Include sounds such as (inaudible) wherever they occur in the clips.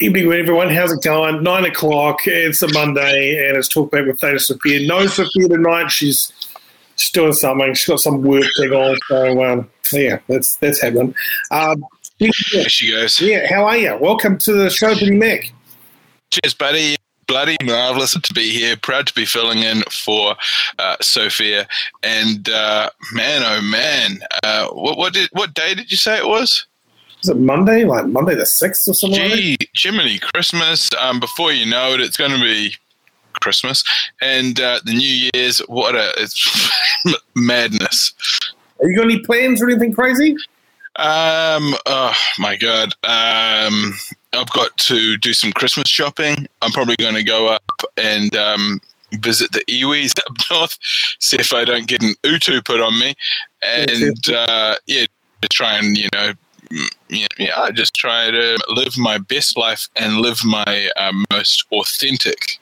Evening, everyone. How's it going? Nine o'clock. It's a Monday, and it's talk back with Theta Sophia. No Sophia tonight. She's she's doing something. She's got some work thing on. So um, yeah, that's that's happening. Um, yeah, There she goes. yeah, how are you? Welcome to the show, Benny Mack. Cheers, buddy. Bloody marvelous to be here. Proud to be filling in for uh, Sophia. And uh, man, oh man, uh, what what did what day did you say it was? Is it Monday? Like Monday the sixth or something? like? Gee, Jiminy Christmas. Um, before you know it, it's going to be Christmas and uh, the New Year's. What a it's (laughs) madness. Are you got any plans or anything crazy? Um, oh my god. Um, I've got to do some Christmas shopping. I'm probably going to go up and um, visit the iwis (laughs) up north, see if I don't get an utu put on me, and uh, yeah, try and you know. Yeah, yeah, I just try to live my best life and live my uh, most authentic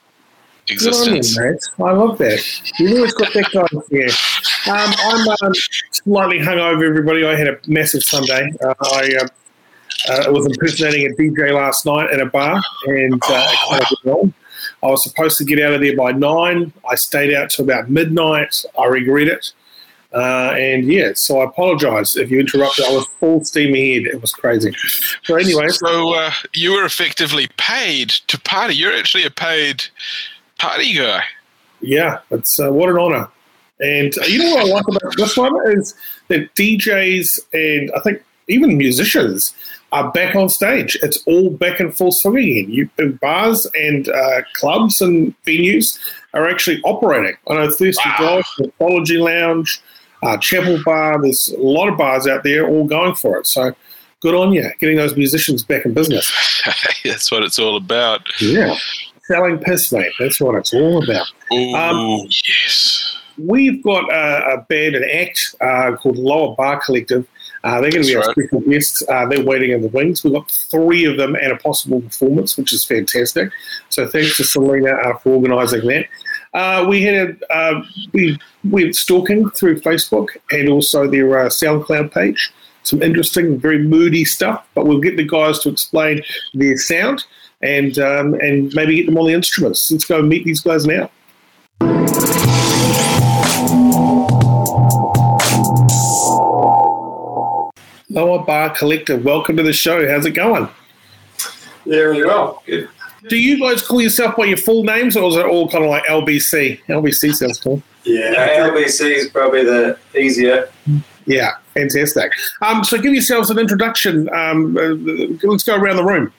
on you, existence. mate. I love that. You've always got that guy here. Um, I'm um, slightly hungover, everybody. I had a massive Sunday. Uh, I um, uh, was impersonating a DJ last night at a bar, and uh, it kind of went wrong. I was supposed to get out of there by nine. I stayed out till about midnight. I regret it. Uh, and yeah, so I apologise if you interrupted. I was full steam ahead. It was crazy. So anyway, So uh, you were effectively paid to party. You're actually a paid party guy. Yeah, it's uh, what an honor. And uh, you know what I like about this one is that DJs and I think even musicians are back on stage. It's all back in full swing again. You, bars and uh, clubs and venues are actually operating. I know Thirsty Wow. Dog, Mythology Lounge, uh, Chapel Bar. There's a lot of bars out there all going for it. So good on you, getting those musicians back in business. (laughs) That's what it's all about. Yeah, selling piss, mate. That's what it's all about. Oh Um, yes. We've got a, a band, an act uh, called Lower Bar Collective. Uh, they're going to be That's our right. special guests. Uh, they're waiting in the wings. We've got three of them and a possible performance, which is fantastic. So thanks to Selena uh, for organising that. Uh, we had a, uh, we went stalking through Facebook and also their uh, SoundCloud page. Some interesting, very moody stuff, but we'll get the guys to explain their sound and um, and maybe get them on the instruments. Let's go meet these guys now. Lower Bar Collective, welcome to the show. How's it going? Yeah, really well. Good. Do you guys call yourself by your full names, or is it all kind of like LBC? LBC sounds cool. Yeah, LBC is probably the easier. Yeah, fantastic. Um, so give yourselves an introduction. Um, uh, let's go around the room.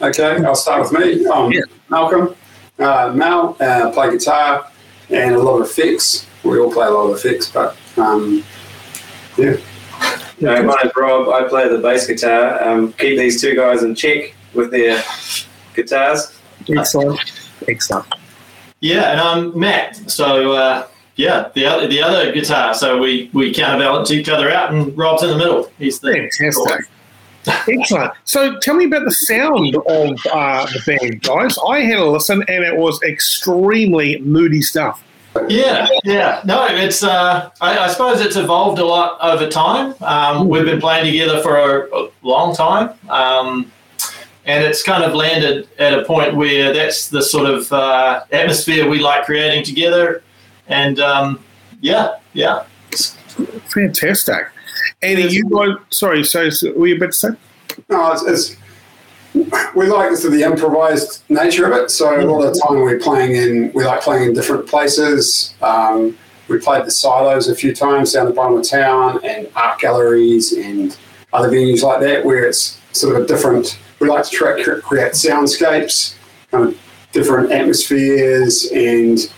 Okay, I'll start with me. I'm Yeah. Malcolm. Uh, Mal, uh, play guitar and a lot of effects. We all play a lot of effects, but um, yeah. No, my name's Rob. I play the bass guitar. Um, keep these two guys in check with their guitars. Excellent. Excellent. Yeah, and I'm Matt. So uh, yeah, the other the other guitar. So we we counterbalance each other out, and Rob's in the middle. He's the Fantastic. Excellent. So tell me about the sound of uh, the band, guys. I had a listen, and it was extremely moody stuff. Yeah, yeah. No, it's. Uh, I, I suppose it's evolved a lot over time. Um, we've been playing together for a, a long time, um, and it's kind of landed at a point where that's the sort of uh, atmosphere we like creating together. And um, yeah, yeah. Fantastic. And are you guys, sorry, so, so were you about to say? No, it's, it's we like the, the improvised nature of it. So a lot of the time we're playing in, we like playing in different places. Um, we played the silos a few times down the bottom of town and art galleries and other venues like that where it's sort of a different, we like to try, to create soundscapes, kind of different atmospheres and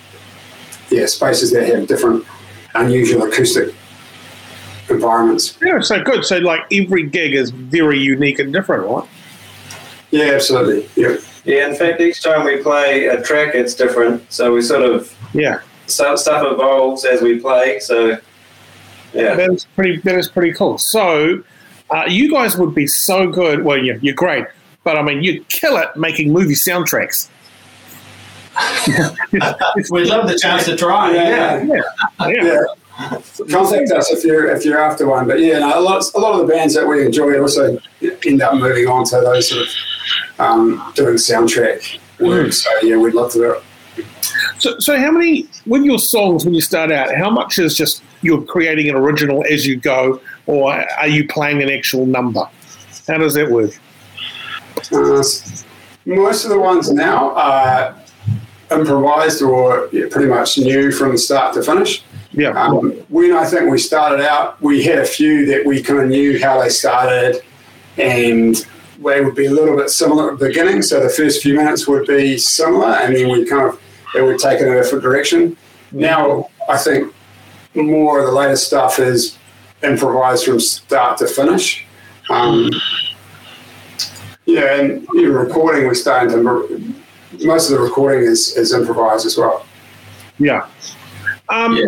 yeah, spaces that have different unusual acoustic environments. Yeah, so good. So, like, every gig is very unique and different, right? Yeah, absolutely. Yeah. Yeah, in fact, each time we play a track, it's different. So we sort of Yeah. stuff, stuff evolves as we play. So yeah, That is pretty. That is pretty cool. So, uh, you guys would be so good. Well, yeah, you're great, but I mean, you kill it making movie soundtracks. (laughs) We'd love the chance to try. Yeah. Yeah, yeah. Yeah. Contact us if you're if you're after one. But yeah, no, a lot a lot of the bands that we enjoy also end up moving on to those sort of um, doing soundtrack work. So yeah, we'd love to do it. So, so how many with your songs when you start out? How much is just you're creating an original as you go, or are you playing an actual number? How does that work? Uh, most of the ones now are improvised or yeah, pretty much new from start to finish. Yeah. Um, when I think we started out, we had a few that we kind of knew how they started, and they would be a little bit similar at the beginning. So the first few minutes would be similar, and then we kind of it would take in a different direction. Now I think more of the later stuff is improvised from start to finish. Um, yeah, and even recording, we're starting to. Most of the recording is, is improvised as well. Yeah. Um,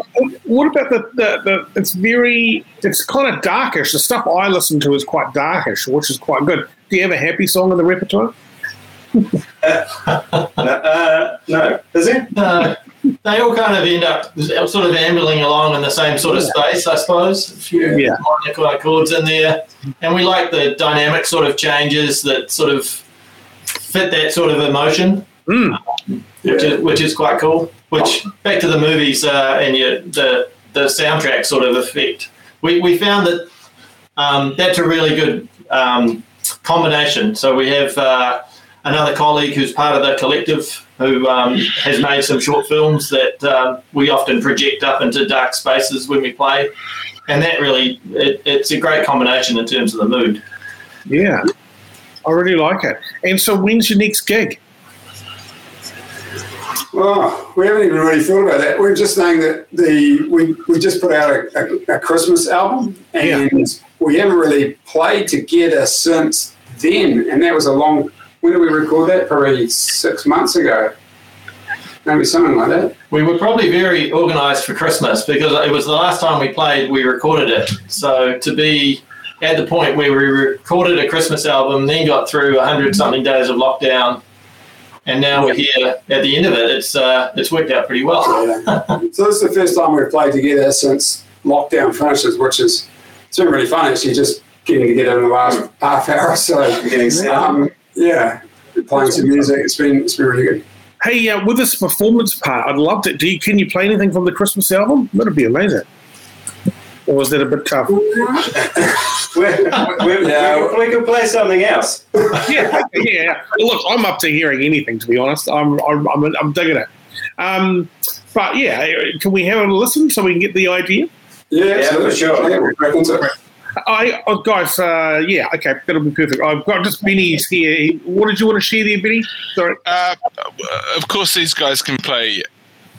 What about the, the, the? It's very. It's kind of darkish. The stuff I listen to is quite darkish, which is quite good. Do you have a happy song in the repertoire? No, (laughs) uh, no. is it? Uh, they all kind of end up sort of ambling along in the same sort of space, I suppose. A few Yeah. minor kind of chords in there, and we like the dynamic sort of changes that sort of fit that sort of emotion, Mm. which is which is quite cool. Which back to the movies uh, and your, the the soundtrack sort of effect. We we found that um, that's a really good um, combination. So we have uh, another colleague who's part of the collective who um, has made some short films that um, we often project up into dark spaces when we play, and that really it, it's a great combination in terms of the mood. Yeah. I really like it. And so, when's your next gig? Well, we haven't even really thought about that. We're just saying that the we, we just put out a, a, a Christmas album, and we haven't really played together since then. And that was a long. When did we record that? Probably six months ago. Maybe something like that. We were probably very organised for Christmas because it was the last time we played. We recorded it, so to be at the point where we recorded a Christmas album, then got through hundred something days of lockdown, and now we're here at the end of it. It's uh, it's worked out pretty well. Yeah. (laughs) so this is the first time we've played together since lockdown finishes, which is it's been really fun actually. Just getting together in the last half hour or so. Um, yeah, playing some music. It's been it's been really good. Hey, uh, with this performance part, I'd love to. Do you, can you play anything from the Christmas album? That'd be amazing. Or is that a bit tough? (laughs) We're, we're, Yeah. we, we could play something else. (laughs) yeah, yeah. Well, look, I'm up to hearing anything. To be honest, I'm I'm I'm, I'm digging it. Um, but yeah, can we have a listen so we can get the idea? Yeah, for sure. Yeah, we'll crack into it. I, oh, guys, uh, yeah, okay, that'll be perfect. I've got just Benny's here. What did you want to share there, Benny? Sorry. Uh, of course, these guys can play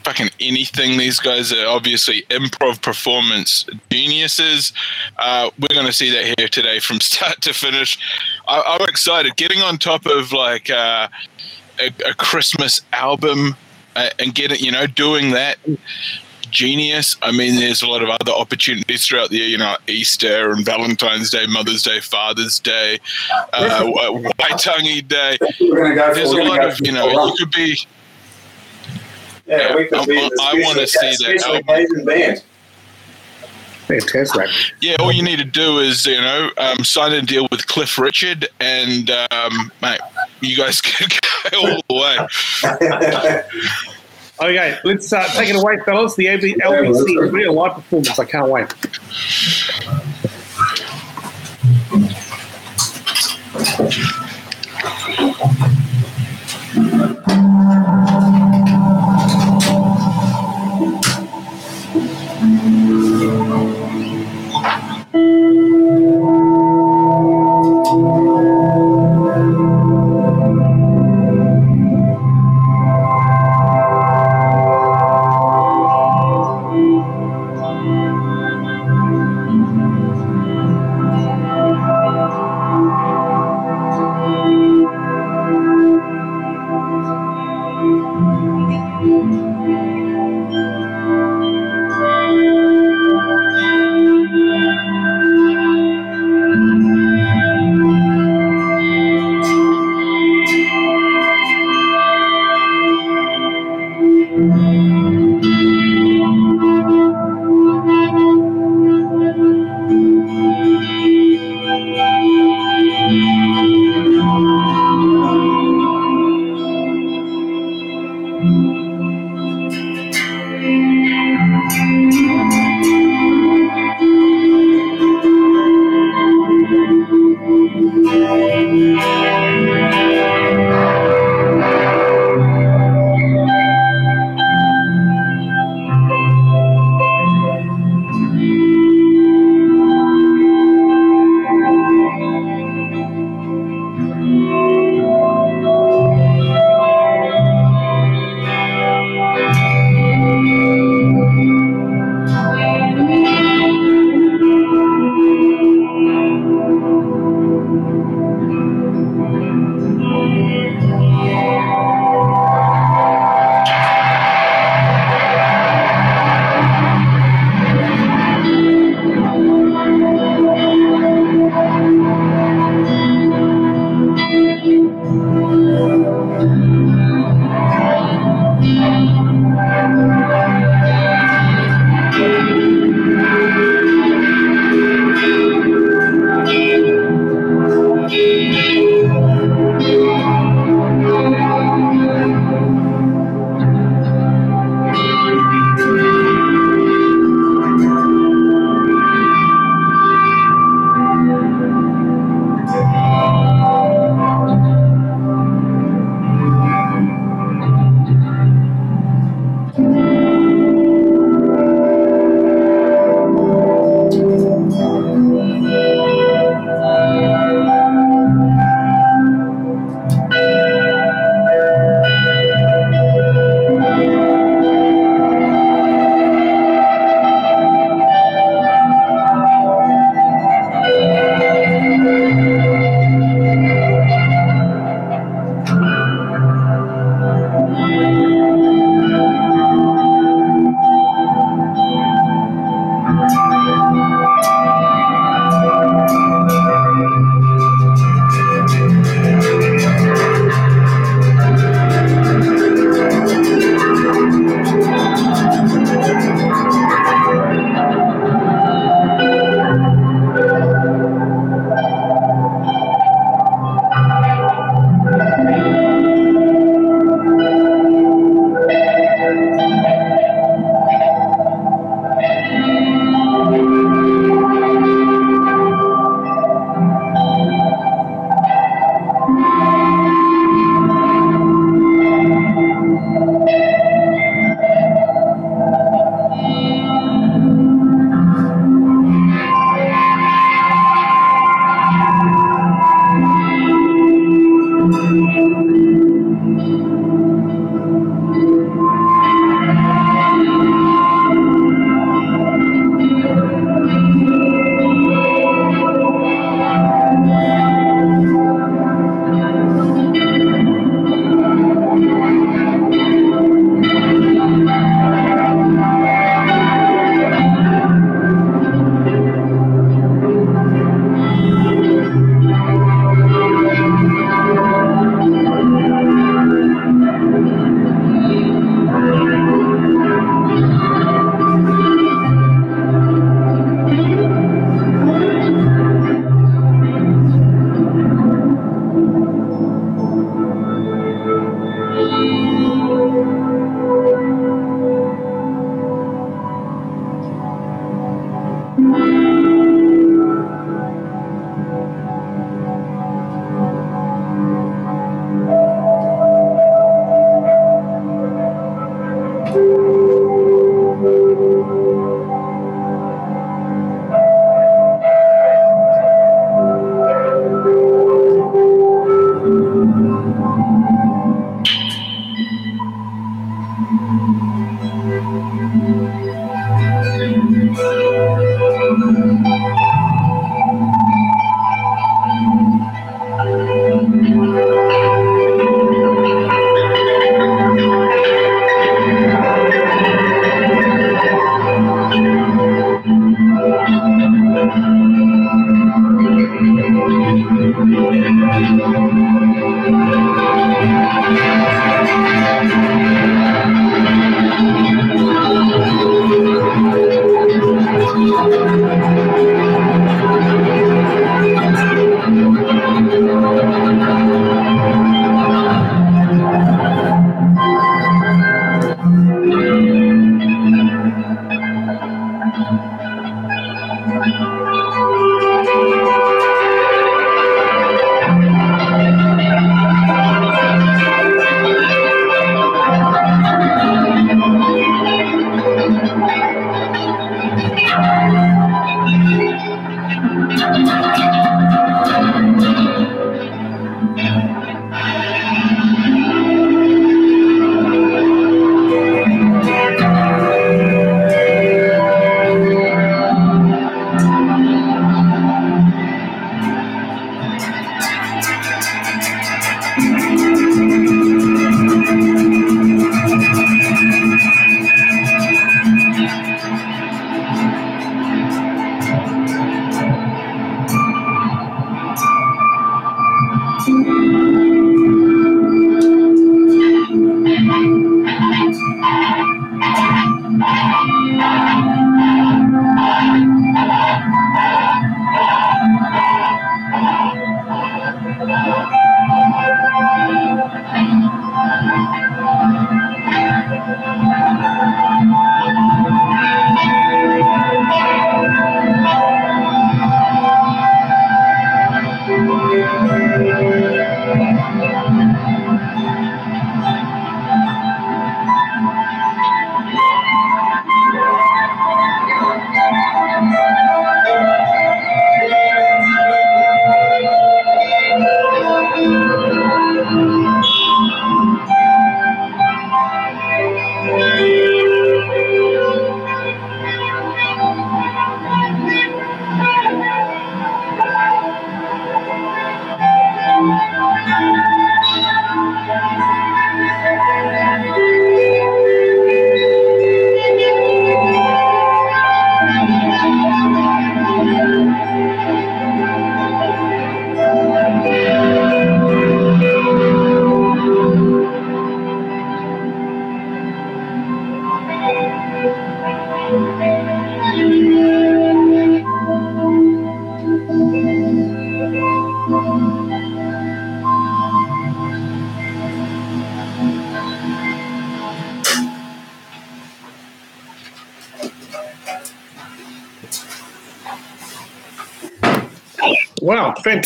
fucking anything. These guys are obviously improv performance geniuses. Uh, we're going to see that here today from (laughs) start to finish. I, I'm excited. Getting on top of like uh, a, a Christmas album uh, and getting, you know, doing that. Genius. I mean, there's a lot of other opportunities throughout the year. You know, Easter and Valentine's Day, Mother's Day, Father's Day, uh, Waitangi Day. We're gonna go. There's a lot of, you know, you could be yeah, I want to see that album. Fantastic. Uh, yeah, all you need to do is you know um, sign a deal with Cliff Richard, and um, mate, you guys (laughs) can go all the way. (laughs) Okay, let's uh, take it away, fellas. The AB- LBC real live performance. I can't wait. Música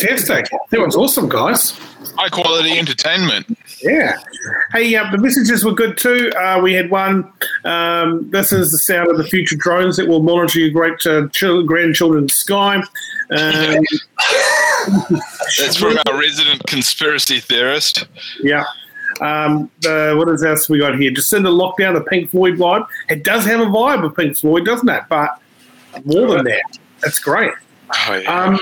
fantastic. That was awesome, guys. High quality entertainment. Yeah. Hey, uh, the messages were good too. Uh, we had one. Um, this is the sound of the future drones that will monitor your great uh, chil- grandchildren's sky. Um, (laughs) That's from our resident conspiracy theorist. yeah. Um, the, what is else we got here? Jacinda Lockdown, the Pink Floyd vibe. It does have a vibe of Pink Floyd, doesn't it? But more than that, that's great. Oh, yeah. Um,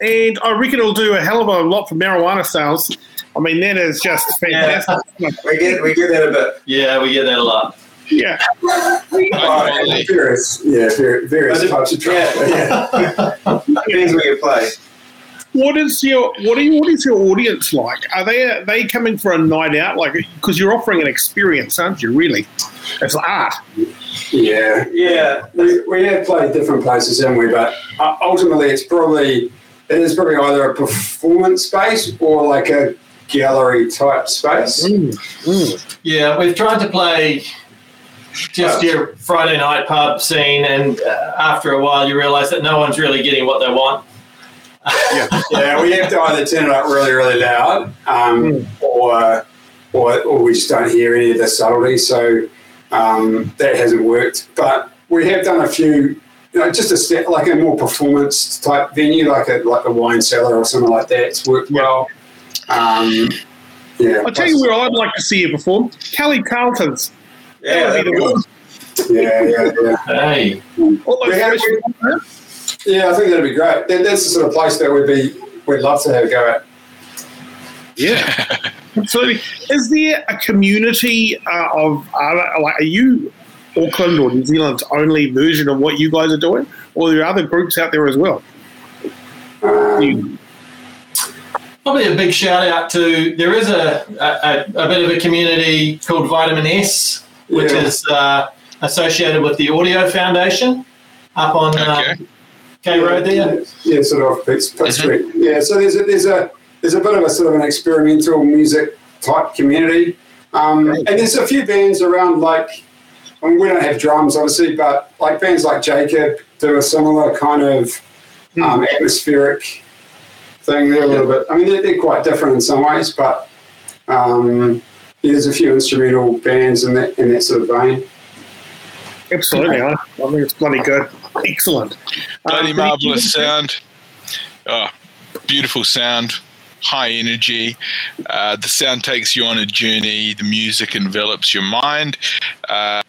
and I reckon it'll do a hell of a lot for marijuana sales. I mean, that is just fantastic. We get we get that a bit. Yeah, we get that a lot. Yeah. High quality. various, yeah, very, various types of trouble. Yeah. Depends where you play. What is your what are you, what is your audience like? Are they are they coming for a night out? Like because you're offering an experience, aren't you? Really, it's art. Yeah, Yeah, we, we have played different places, haven't we? But uh, ultimately, it's probably it is probably either a performance space or like a gallery type space. Mm, mm. Yeah, we've tried to play just your Friday night pub scene, and uh, after a while, you realise that no one's really getting what they want. (laughs) yeah, we have to either turn it up really, really loud, um, or, or or we just don't hear any of the subtlety. So um, that hasn't worked. But we have done a few, you know, just a step like a more performance type venue, like a like a wine cellar or something like that. It's worked well. Um, yeah, I'll tell you where I'd like to see you perform. Kelly Tarlton's. yeah. That would be the one. Yeah, yeah, yeah. Hey, All those We have- fresh- Yeah, I think that'd be great. That, that's the sort of place that we'd be we'd love to have a go at. Yeah, absolutely. Is there a community uh, of uh, like are you Auckland or New Zealand's only version of what you guys are doing, or are there other groups out there as well? Um, You- probably a big shout out to there is a, a, a bit of a community called Vitamin S, which Yeah. is uh, associated with the Audio Foundation up on uh, Okay. K Road there. Yeah, sort of off Pitt, Pitt Mhm. Street. Yeah, so there's a, there's a there's a bit of a sort of an experimental music type community, um, and there's a few bands around. Like, I mean, we don't have drums, obviously, but like bands like Jakob do a similar kind of um, atmospheric thing. They're a little bit. I mean, they're, they're quite different in some ways, but um, yeah, there's a few instrumental bands in that in that sort of vein. Absolutely, I, I think it's bloody good. Excellent. Bloody Um, marvelous sound. Oh, beautiful sound. High energy. Uh, the sound takes you on a journey. The music envelops your mind. Uh,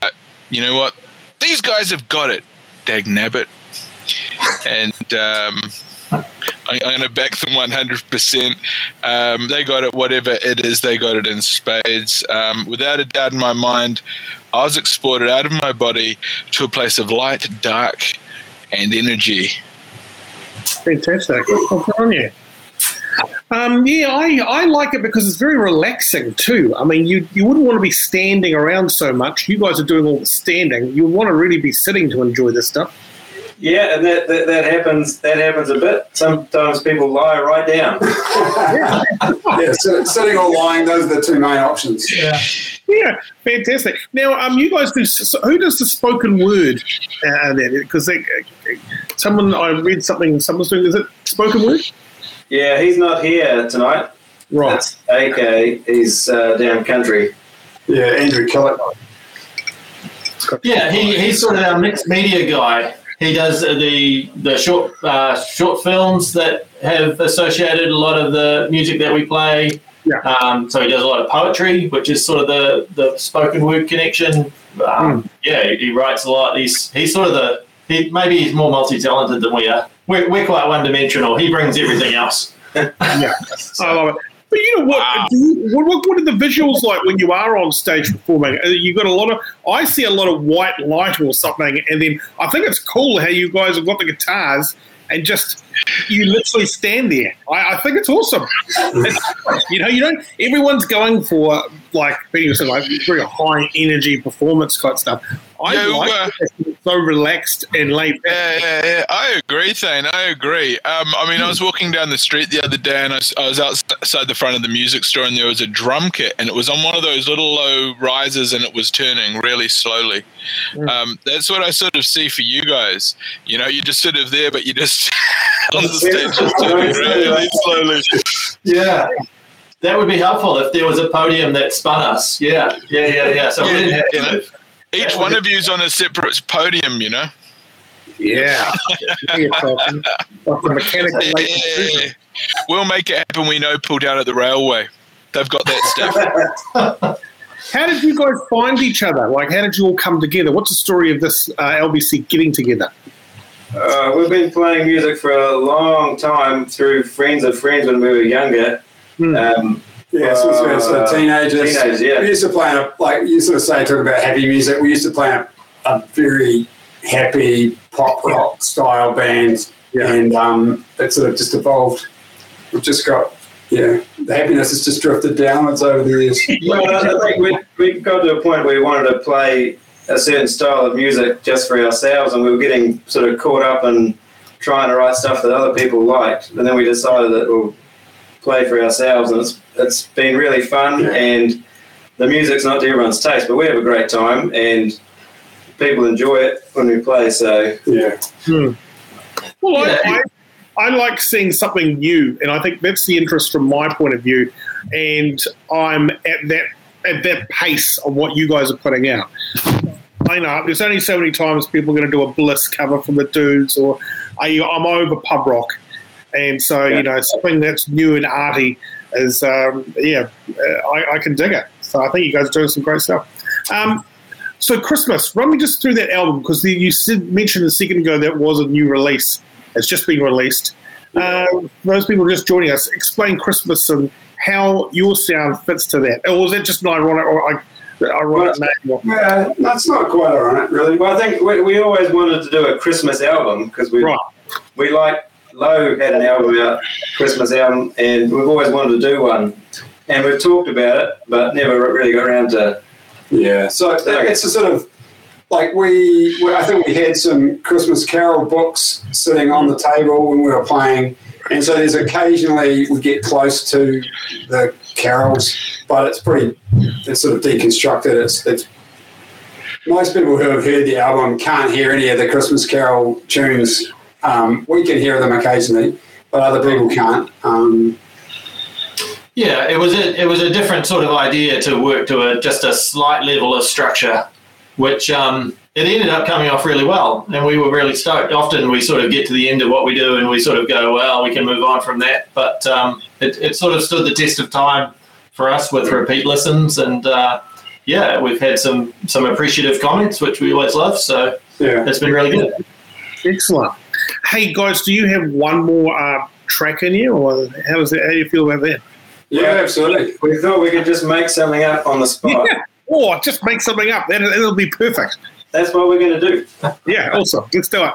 you know what? These guys have got it. Dag nabbit. And um, I, I'm going to back them 100%. Um, they got it, whatever it is, they got it in spades. Um, without a doubt in my mind, I was exported out of my body to a place of light, dark, and energy. Fantastic. Well, on you. Um, yeah, I, I like it because it's very relaxing too. I mean, you you wouldn't want to be standing around so much. You guys are doing all the standing. You want to really be sitting to enjoy this stuff. Yeah, and that, that, that happens. That happens a bit. Sometimes people lie right down. (laughs) yeah, sit, sitting or lying, those are the two main options. Yeah. Yeah, fantastic. Now, um, you guys do. So who does the spoken word? Uh, then, because someone I read something. Someone's doing. Is it spoken word? Yeah, he's not here tonight. Right. That's AK. He's uh, down country. Yeah, Andrew Killick. Yeah, he, he's sort of our mixed media guy. He does the the short uh, short films that have associated a lot of the music that we play. Yeah. Um, so he does a lot of poetry, which is sort of the, the spoken word connection. Um, Yeah, he, he writes a lot. He's he's sort of the he, maybe he's more multi talented than we are. We're, we're quite one dimensional. He brings everything else. (laughs) Yeah, (laughs) I love it. But you know what? Ah. Wow. You, what, what? What are the visuals like when you are on stage performing? Uh, you've got a lot of. I see a lot of white light or something, and then I think it's cool how you guys have got the guitars and just you literally stand there. I, I think it's awesome. It's- you know, you don't. Everyone's going for like being so like very high energy performance type stuff. I Yeah, like uh, it. So relaxed and laid back. Yeah, yeah, yeah. I agree, Thane. I agree. Um, I mean, I was walking down the street the other day, and I was, I was outside the front of the music store, and there was a drum kit, and it was on one of those little low risers, and it was turning really slowly. Um, that's what I sort of see for you guys. You know, you're just sort of there, but you just (laughs) on the stage just turning really slowly. Yeah. That would be helpful if there was a podium that spun us. Yeah, yeah, yeah, yeah. So we didn't have to yeah. move. Each one of you's on a separate podium, you know. Yeah, Yeah, (laughs) like a mechanical late Yeah. We'll make it happen. We know. Pull down at the railway. They've got that stuff. (laughs) How did you guys find each other? Like, how did you all come together? What's the story of this uh, LBC getting together? Uh, we've been playing music for a long time through friends of friends when we were younger. Hmm. Um, Yeah, since we were sort of teenagers. teenagers, yeah. We used to play in a, like you sort of say, talk about happy music. We used to play in a, a very happy pop rock style band, Yeah. and um, it sort of just evolved. We've just got, yeah, the happiness has just drifted downwards over the years. well, I think we, we got to a point where we wanted to play a certain style of music just for ourselves, and we were getting sort of caught up in trying to write stuff that other people liked. And then we decided that we'll play for ourselves, and it's, it's been really fun. Yeah. And the music's not to everyone's taste, but we have a great time, and people enjoy it when we play. So Yeah, hmm. Well, Yeah. I, I, I like seeing something new, and I think that's the interest from my point of view. And I'm at that at that pace of what you guys are putting out. I there's only so many times people are going to do a Bliss cover from the Dudes, or are you, I'm over pub rock, and so Yeah. you know something that's new and arty is um, yeah, uh, I, I can dig it. So I think you guys are doing some great stuff. Um, so Christmas, run me just through that album because you said, mentioned a second ago that was a new release. It's just been released. Uh, those people just joining us, explain Christmas and how your sound fits to that. Or was that just an ironic or ironic name? Yeah, that's not quite ironic, really. Well, I think we, we always wanted to do a Christmas album because we Right. we like Low had an album out, Christmas album, and we've always wanted to do one. And we've talked about it, but never really got around to. Yeah, so it's a sort of like we, we, I think we had some Christmas Carol books sitting on the table when we were playing, and so there's occasionally we get close to the carols, but it's pretty, it's sort of deconstructed. It's, it's most people who have heard the album can't hear any of the Christmas Carol tunes. Um, we can hear them occasionally, but other people can't. Um, Yeah, it was a it was a different sort of idea to work to a just a slight level of structure, which um, it ended up coming off really well, and we were really stoked. Often we sort of get to the end of what we do, and we sort of go, well, we can move on from that. But um, it, it sort of stood the test of time for us with repeat listens, and uh, yeah, we've had some some appreciative comments, which we always love. So yeah. it's been really good. Excellent. Hey guys, do you have one more uh, track in you, or how does it, how do you feel about that? Yeah, absolutely. We thought we could just make something up on the spot. Yeah. Or just make something up. That, that'll be perfect. That's what we're going to do. Yeah, awesome. Let's do it.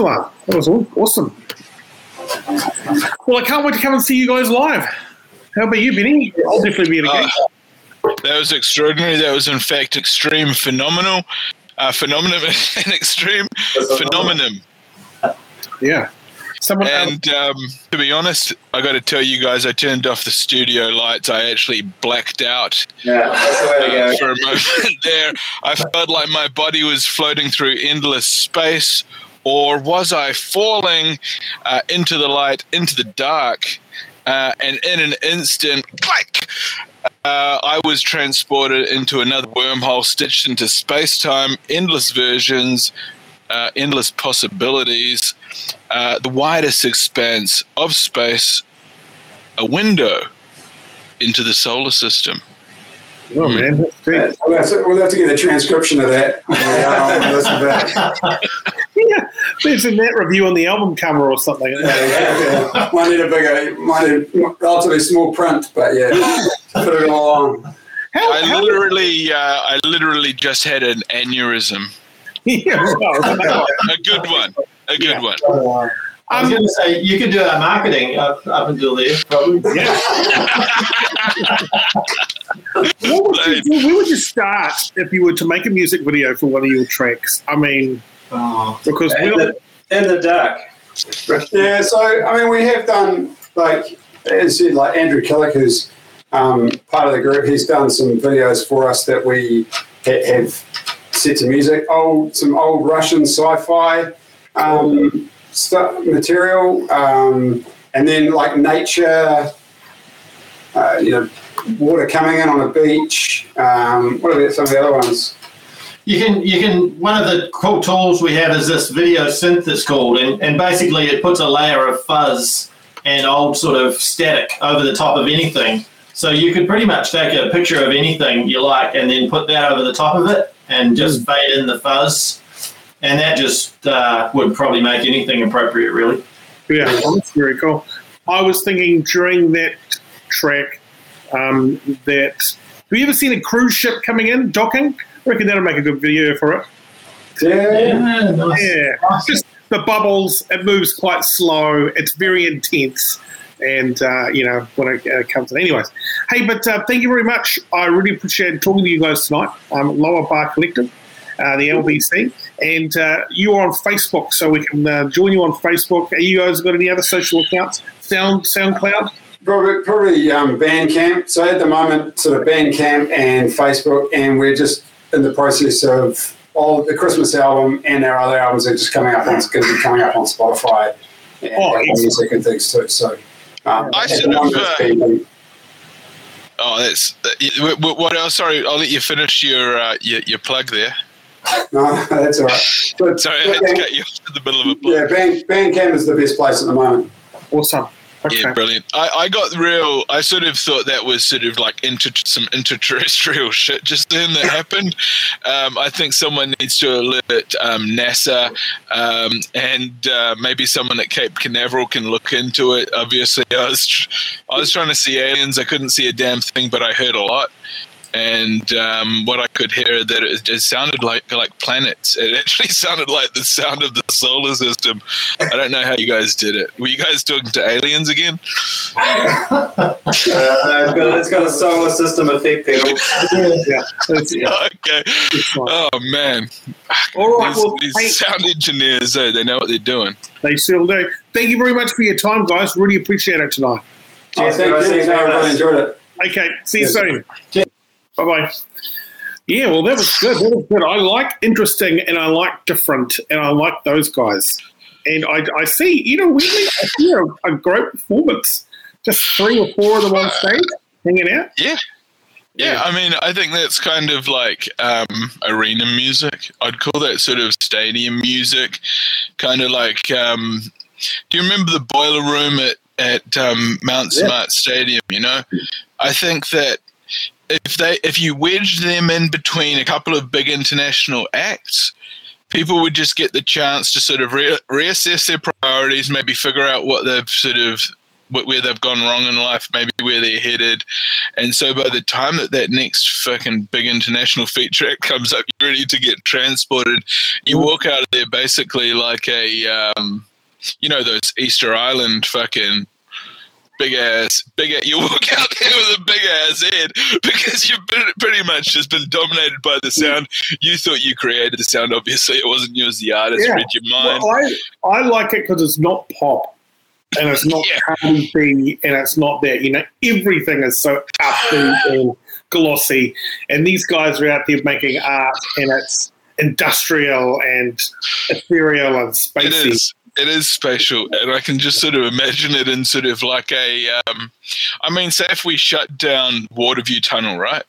Excellent. That was aw- awesome. Well, I can't wait to come and see you guys live. How about you, Benny? I'll definitely be at a game. That was extraordinary. That was, in fact, extreme phenomenal. Uh, phenomenon (laughs) and extreme phenomenon. yeah. Someone And um, to be honest, I got to tell you guys, I turned off the studio lights. I actually blacked out Yeah, that's the way uh, for a (laughs) moment there. I felt like my body was floating through endless space, or was I falling uh, into the light, into the dark? Uh, and in an instant, like, uh, I was transported into another wormhole, stitched into space time, endless versions, uh, endless possibilities, uh, the widest expanse of space, a window into the solar system. oh, man. That's great. Yeah, We'll have, to, we'll have to get a transcription of that. (laughs) There's a net review on the album cover or something. Yeah, might need a bigger, might need relatively small print, but yeah, put it all on. How, I how- literally, uh, I literally just had an aneurysm. (laughs) yeah, well, A good one. A good Yeah. one. I was um, going to say you could do that marketing up, up until there, probably. (laughs) yeah. what would you? Where would you start if you were to make a music video for one of your tracks? I mean, Oh. because In we the, in the dark. Yeah, so I mean, we have done like as you said, like Andrew Killick, who's um, part of the group. He's done some videos for us that we ha- have set to music. Old some old Russian sci-fi um, stuff material, um, and then like nature. Uh, you know, water coming in on a beach. Um, what are some of the other ones? You can, you can. One of the cool tools we have is this video synth. It's called, and, and basically it puts a layer of fuzz and old sort of static over the top of anything. So you could pretty much take a picture of anything you like and then put that over the top of it and just fade in the fuzz, and that just uh, would probably make anything appropriate, really. Yeah, that's very cool. I was thinking during that track um, that have you ever seen a cruise ship coming in docking? I reckon that'll make a good video for it. Yeah, nice. Yeah, just the bubbles. It moves quite slow. It's very intense, and uh, you know when it uh, comes in. Anyways, hey, but uh, thank you very much. I really appreciate talking to you guys tonight. Um, Lower Bar Collective, uh, the LBC, and uh, you are on Facebook, so we can uh, join you on Facebook. Are you guys got any other social accounts? Sound SoundCloud. Probably, probably um, Bandcamp. So at the moment, sort of Bandcamp and Facebook, and we're just in the process of all the Christmas album and our other albums are just coming up. and It's going to be coming up on Spotify and Oh, Apple excellent. Music and things too. So um, I at should have, it's been- Oh, that's uh, what what else? Sorry, I'll let you finish your uh, your, your plug there. no, (laughs) that's all right. But, (laughs) Sorry, I had to cut you off in the middle of a plug. yeah, Band, Bandcamp is the best place at the moment. Awesome. Okay. Yeah, brilliant. I, I got real. I sort of thought that was sort of like inter, some interterrestrial (laughs) shit just then that happened. Um, I think someone needs to alert um, NASA um, and uh, maybe someone at Cape Canaveral can look into it. Obviously, I was tr- I was trying to see aliens. I couldn't see a damn thing, but I heard a lot. And um, what I could hear that it, it sounded like like planets. It actually (laughs) sounded like the sound of the solar system. I don't know how you guys did it. Were you guys talking to aliens again? Uh, it's, got, it's got a solar system effect pedal. yeah, yeah, okay. Oh man. All right, These, well, these hey, sound engineers, though, they know what they're doing. they still do. Thank you very much for your time, guys. Really appreciate it tonight. Oh, thank you. Thanks for I us. enjoyed it. Okay, see you Yes. soon. Cheers. Bye bye. Yeah, well, that was good. That was good. I like interesting and I like different and I like those guys. And I, I see, you know, weirdly, I see a, a great performance. Just three or four of them on stage hanging out. Yeah. Yeah, I mean, I think that's kind of like um, arena music. I'd call that sort of stadium music, kind of like. Um, do you remember the boiler room at at um, Mount Yeah. Smart Stadium? You know, I think that if they if you wedged them in between a couple of big international acts, people would just get the chance to sort of re- reassess their priorities, maybe figure out what they've sort of where they've gone wrong in life, maybe where they're headed. And so by the time that that next fucking big international feature act (laughs) comes up, you're ready to get transported. You walk out of there basically like a, um, you know, those Easter Island fucking big ass, big. ass. You walk out there with a big ass head because you've been pretty much just been dominated by the sound. You thought you created the sound. Obviously, it wasn't you as the artist. Yeah. Read your mind. Well, I, I like it because it's not pop and it's not (laughs) Yeah. Cardi B and it's not that. You know, everything is so upbeat (sighs) and glossy. And these guys are out there making art and it's industrial and ethereal and spacey. It is spatial, and I can just sort of imagine it in sort of like a. Um, I mean, say if we shut down Waterview Tunnel, right,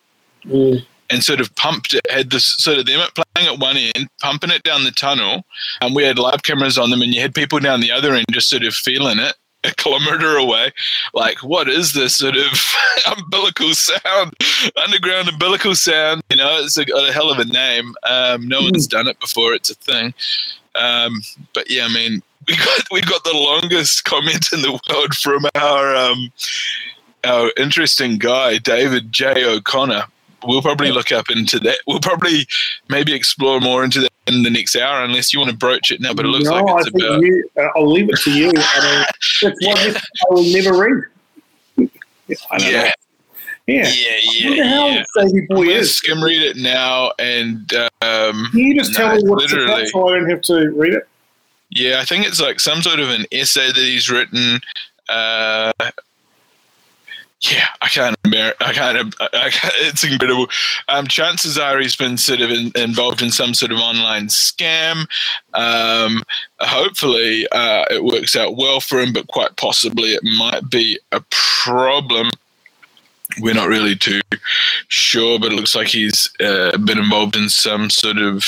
Mm. and sort of pumped it, had this sort of them playing at one end, pumping it down the tunnel, and we had live cameras on them, and you had people down the other end just sort of feeling it a kilometer away. Like, what is this sort of (laughs) umbilical sound, underground umbilical sound? You know, it's a, a hell of a name. Um, no one's done it before. It's a thing. Um, but yeah, I mean, we got we got the longest comment in the world from our um, our interesting guy, David J. O'Connor. We'll probably look up into that. We'll probably maybe explore more into that in the next hour, unless you want to broach it now. But it looks no, like I it's think about. you, uh, I'll leave it to you. I mean, (laughs) Yeah. I will never read. I Yeah, know. Yeah. yeah, the yeah, hell yeah. Boy is? skim read it now, and um, Can you just No, tell me what it's about so I don't have to read it? Yeah, I think it's like some sort of an essay that he's written. Uh, yeah, I can't. I can't. I (laughs) it's incredible. Um, chances are he's been sort of in, involved in some sort of online scam. Um, hopefully, uh, it works out well for him, but quite possibly it might be a problem. We're not really too sure, but it looks like he's uh, been involved in some sort of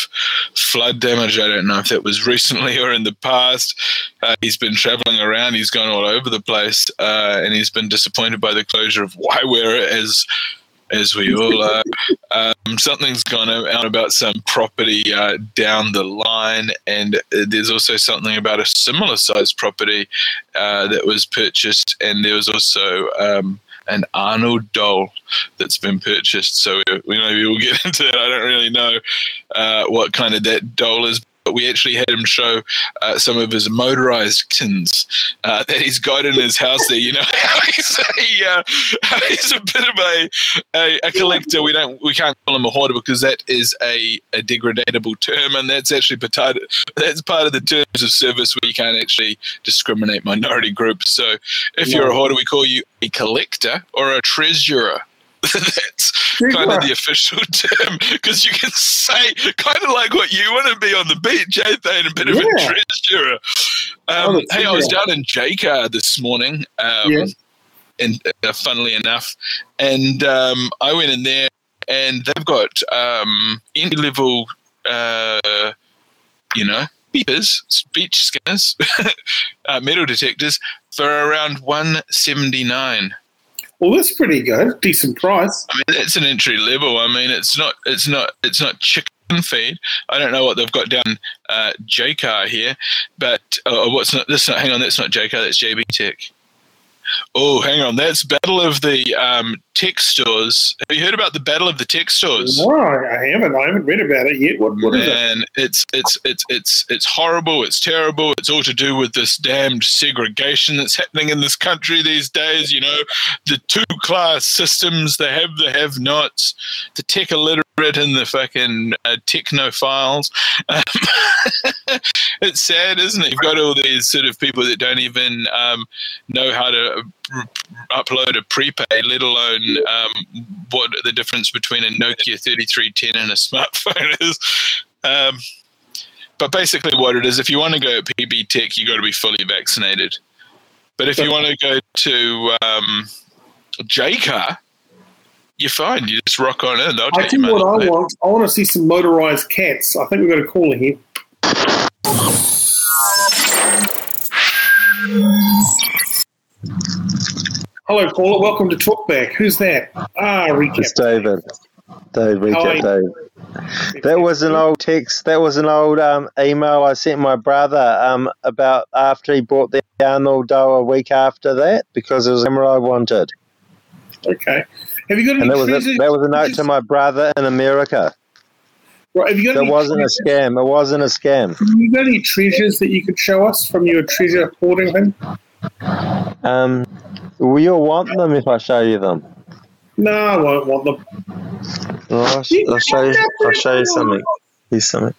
flood damage. I don't know if that was (laughs) recently or in the past. Uh, he's been traveling around. He's gone all over the place, uh, and he's been disappointed by the closure of (laughs) Waiwera, as as we all are. Um, something's gone out about some property uh, down the line, and there's also something about a similar sized property uh, that was purchased, and there was also. Um, an Arnold doll that's been purchased. So we, we maybe we'll get (laughs) into that. I don't really know uh, what kind of that doll is, but we actually had him show uh, some of his motorized tins uh, that he's got in his house there. You know (laughs) he's a, uh, he's a bit of a, a, a collector. We don't we can't call him a hoarder because that is a, a degradable term, and that's actually part of, that's part of the terms of service where you can't actually discriminate minority groups. So if you're a hoarder, we call you a collector or a treasurer. That's kind of the official (laughs) term because you can say kind of like what you want to be on the beach, eh? Thane, a bit of a Yeah. treasurer. Oh, Um, that's hey, I was down in Jaycar this morning, um, Yeah. and uh, funnily enough, and um, I went in there, and they've got um, entry level, uh, you know, beepers, speech scanners, (laughs) uh, metal detectors for around 179. Well, that's pretty good. Decent price. I mean, it's an entry level. I mean, it's not, it's not, it's not chicken feed. I don't know what they've got down uh, Jaycar here, but uh, what's not this? Not, hang on, that's not Jaycar. That's PB Tech. Oh, hang on. That's Battle of the um, Tech Stores. Have you heard about the Battle of the Tech Stores? No, I haven't. I haven't read about it yet. What, what is it? Man, it's it's it's it's it's horrible. It's terrible. It's all to do with this damned segregation that's happening in this country these days. You know, the two class systems. The have the have nots. The tech illiterate and the fucking uh, technophiles. Um, (laughs) it's sad, isn't it? You've got all these sort of people that don't even um, know how to r- upload a prepaid, let alone um, what the difference between a Nokia 3310 and a smartphone (laughs) is. Um, but basically, what it is, if you want to go at PB Tech, you got to be fully vaccinated. But if you want to go to um, Jaycar, you're fine. You just rock on in. They'll I think what. I want, I want to see some motorized cats. I think we've got a caller here. Hello, caller. Welcome to Talkback. Who's that? Ah, recap. It's David. Dave, recap. Dave. That was an old text. That was an old um, email I sent my brother um, about after he bought the Arnold dough a week after that because it was the camera I wanted. Okay. Have you got any And that was a, treasures? that was a note to my brother in America. Right, have you got any wasn't a scam. It wasn't a scam. Have you got any treasures that you could show us from your treasure hoarding thing? Um, will you want them if I show you them? No, I won't want them. Well, I'll, sh- I'll show you. I'll show you something. Here's something.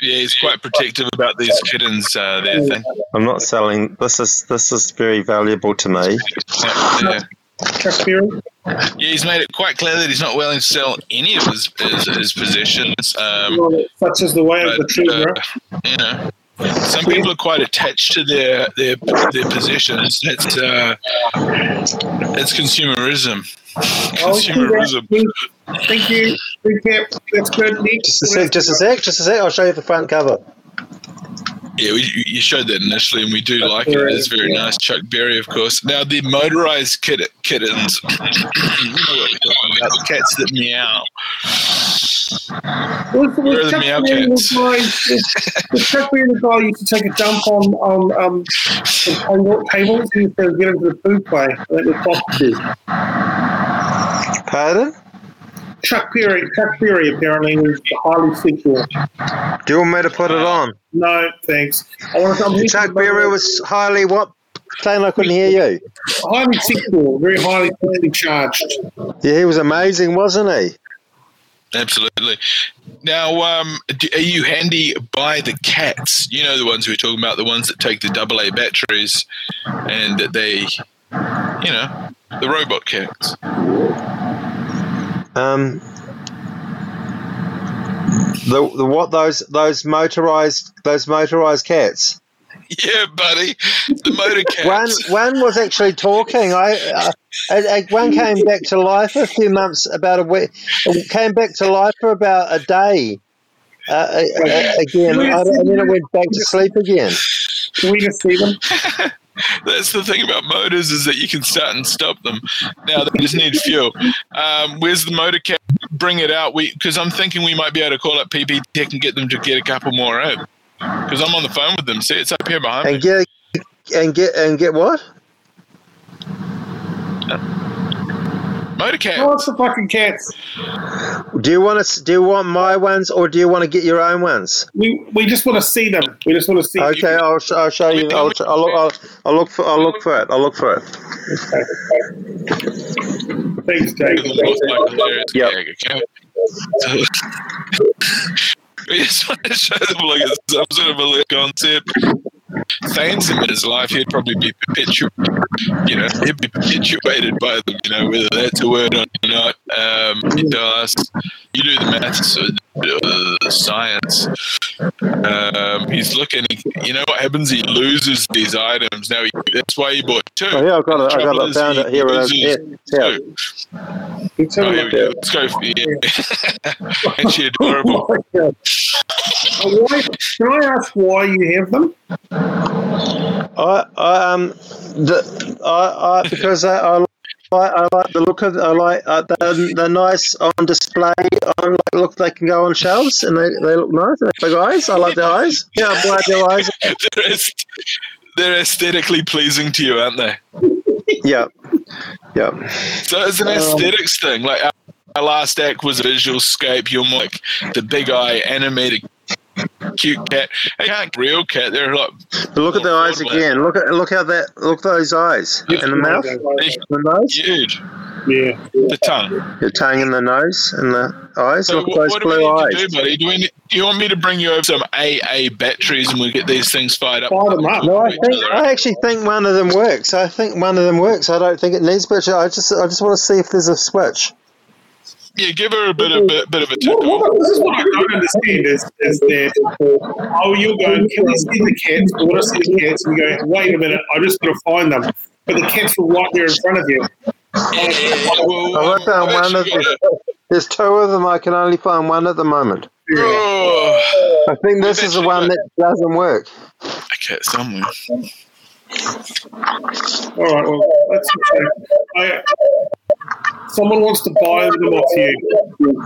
Yeah, he's quite protective about these kittens. Uh, there, thing. I'm not selling. This is this is very valuable to me. Yeah, yeah. Chuck Berry? Yeah, he's made it quite clear that he's not willing to sell any of his his, his possessions. Um, Well, Such is the way of the but, treasure. uh, you know, some people are quite attached to their their their possessions. It's uh, it's consumerism. I see Consumerism. that. Thank you. That's good. Nick. Just a sec. Just a sec. Just a sec. I'll show you the front cover. Yeah, we, you- you showed that initially, and we do like it. It's very nice. Chuck Berry, of course. Now the motorized kit- kittens. (coughs) you know what we're talking about? The cats that meow. Was, Where are was the Chuck meow Berry the guy? Was, was Chuck Berry the guy used to take a dump on on um the table- tables? He used to get into the food play. That was prostitutes. Pardon? Chuck Berry. Chuck Berry apparently was highly sexual. Do you want me to put it on? No, thanks. I want to. I'm Chuck Berry was highly what? Saying I couldn't hear you. highly sexual, very highly sexually charged. Yeah, he was amazing, wasn't he? Absolutely. Now, um, are you handy by the cats? You know the ones we are talking about, the ones that take the AA batteries, and that they, you know, the robot cats. Um, the, the what those those motorized those motorized cats. (laughs) Yeah, buddy, the motor One cats. one was actually talking. I, uh, uh, uh, one came back to life for a few months, about a week. It came back to life for about a day. Uh, again, I, and then it went back to sleep again. Can we just see them? (laughs) That's the thing about motors is that you can start and stop them. Now they just need fuel. Um, where's the motor cat? Bring it out. We because I'm thinking we might be able to call up PB Tech and get them to get a couple more out. Because I'm on the phone with them. See, it's up here behind me. And get and get and get what? Motor cat. Oh, it's the fucking cats. Do you want to? Do you want my ones, or do you want to get your own ones? We we just want to see them. We just want to see. Okay, I'll, I'll show you. I'll, I'll, look, I'll, I'll look for. I'll look for it. I'll look for it. Thanks, Jake. Yep. Okay. So, (laughs) we just want to show them like some sort of a little concept. Thane's in his life, he'd probably be perpetuated, you know, he'd be perpetuated by them, you know, whether that's a word or not. Um, he does. You do the maths, uh, science. Um, he's looking, you know what happens? He loses these items. Now, he, that's why he bought two. Oh, yeah, I've got it. The I got trouble it. is Found it. Here it is. loses Here, here. two. Let's Oh, a here look we go. Let's go for yeah. (laughs) Ain't she adorable? (laughs) Oh my God. Uh, why, can I ask why you have them? I, I um, the, I, I because I, I like I like the look of I like uh, they're, they're nice on display. On like look, they can go on shelves and they, they look nice. They big eyes. I like their eyes. (laughs) Yeah, I like their eyes. they're, aest- they're aesthetically pleasing to you, aren't they? Yeah, yeah. So it's an aesthetics thing. Like our, our last act was a visual scape. You're more like the big eye animated cute cat. Hey, can't real cat. They're like But look at their eyes again. Look at look how that look those eyes Yeah. and the mouth, the nose, huge. Yeah. The tongue. the tongue and the nose and the eyes. So Look what, those what do we blue need eyes. to do, buddy? Do, we need, do you want me to bring you over some AA batteries and we get these things fired up? Fire them up. No, I think I actually think one of them works. I think one of them works. I don't think it needs but I just I just want to see if there's a switch. Yeah, give her a bit of bit, bit of a What, tickle. what, this is what I don't understand is, is that, oh, you're going, can we see the cats? I want to see the cats. And you go, wait a minute, I just got to find them. But the cats were right there in front of you. Yeah, yeah, yeah. Well, I found I've one of actually got the, There's two of them. I can only find one at the moment. a- Oh, I think this is the one that doesn't work. a cat somewhere. All right, well, that's okay. I, someone wants to buy them off you.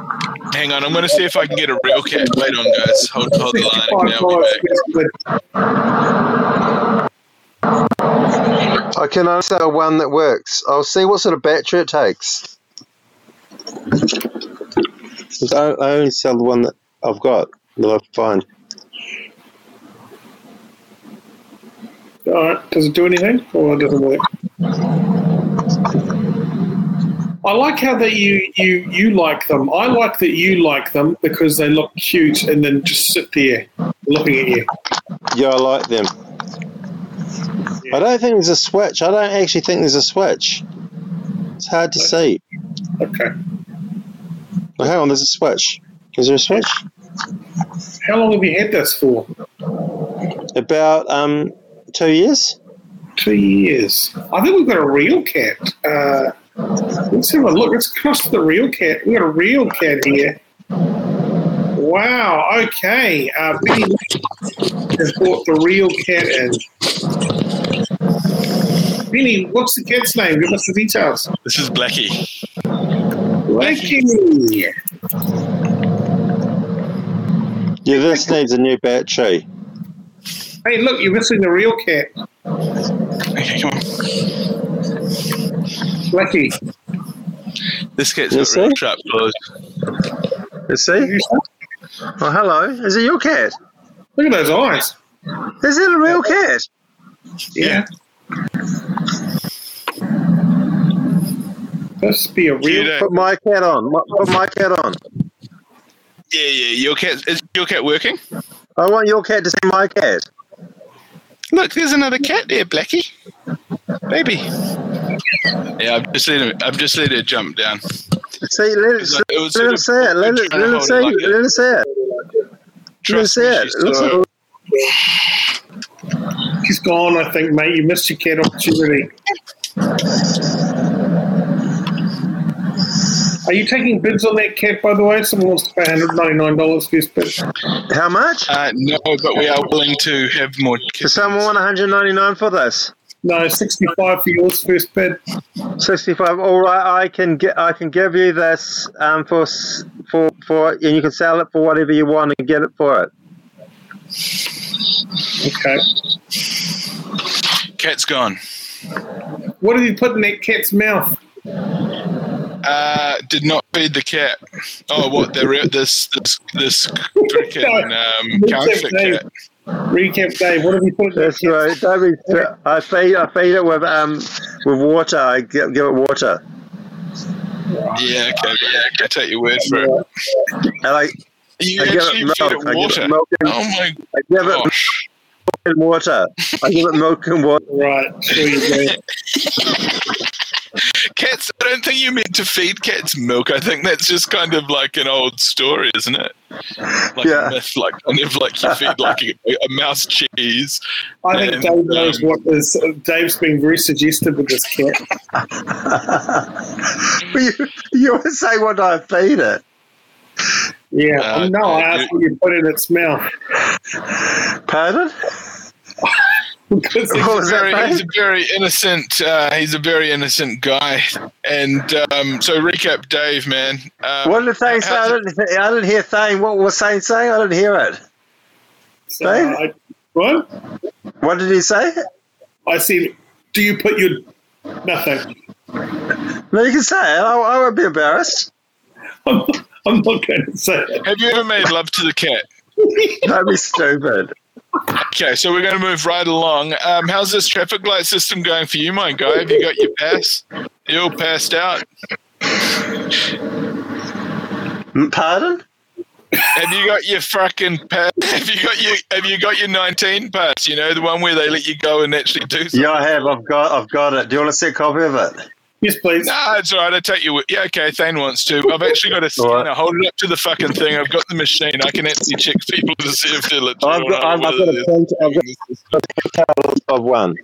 Hang on, I'm going to see if I can get a real cat. Wait on, guys. Hold, hold the line. $65 Now we back. I can only sell one that works. I'll see what sort of battery it takes. I I only sell the one that I've got that I find. All right, does it do anything or it doesn't work? I like how that you you you like them. I like that you like them because they look cute and then just sit there looking at you. Yeah, I like them. I don't think there's a switch. I don't actually think there's a switch. It's hard to see. Okay. Oh, hang on, there's a switch. Is there a switch? How long have you had this for? About um two years. Two years. I think we've got a real cat. Uh, let's have a look. Let's cross the real cat. We've got a real cat here. Wow. Okay. Uh, Benny has brought the real cat in. Benny, what's the cat's name? Give us the details. This is Blackie. Blackie. Yeah, this needs a new battery. Hey, look, you're missing the real cat. Okay, come on. Lucky. This cat's Yes, got real sir? sharp claws. Let's see. Oh, hello. Is it your cat? Look at those eyes. Is it a real cat? Yeah. This be a real. Cute, eh? Put my cat on. Put my cat on. Yeah, yeah. Your cat is your cat working? I want your cat to see my cat. Look, there's another cat there, Blackie. Baby. Yeah, I've just let him. I've just let it jump down. See, let it, like- it was let sort him of see it. Let it, let him hold see it like it. it. Let him see it. Let him Trust see me, it. She's, it. Like... she's gone, I think, mate. You missed your cat opportunity. Are you taking bids on that cat, by the way? Someone wants to pay $199 for this bid. How much? Uh, no, but we are willing to have more. Does someone want 199 for this? No, 65 for yours first bid. 65. All right, I can get. I can give you this um, for for for, and you can sell it for whatever you want and get it for it. Okay. Cat's gone. What did you put in that cat's mouth? Uh, did not feed the cat. Oh, what? The re- this this this freaking (laughs) um, counterfeit cat. Recap Dave, what have you put in that That's right. Don't I feed. I feed it with um with water. I give, give it water. Yeah, okay, yeah, I take your word for it. And I, You I give actually it feed milk. it I give it milk and, Oh my I give it milk and water. I give it milk and water. Right, sure you do. Cats. I don't think you meant to feed cats milk. I think that's just kind of like an old story, isn't it? Like Yeah. a myth, like kind of like you feed like a, a mouse cheese. I think And, Dave knows um, what is. Dave's been very suggestive with this cat. (laughs) But you, you always say what I feed it. Yeah, Uh, no, I you- asked what you put in its mouth. Pardon? Because What was very, he's a very innocent. Uh, he's a very innocent guy. And um, so recap, Dave, man. Um, What did Thane say? I didn't, I didn't hear Thane. What was Thane saying? I didn't hear it. so I, what? What did he say? I said, do you put your nothing? No, you can say it. I, I won't be embarrassed. I'm, I'm not going to say it. Have you ever made love to the cat? Don't be stupid. Okay, so we're going to move right along. Um, how's this traffic light system going for you, my guy? Have you got your pass? You all passed out? Mm, Pardon? Have you got your fucking pass? (laughs) Have you got your Have you got your nineteen pass? You know the one where they let you go and actually do something. Yeah, I have. I've got. I've got it. Do you want to see a copy of it? Yes, please. Nah, it's all right. I take you. Yeah, okay. Thane wants to. I've actually got a All right. scanner. Hold it up to the fucking thing. I've got the machine. I can actually check people to see if they're legit. I've got. I've, I've got a print. I've got a card of one.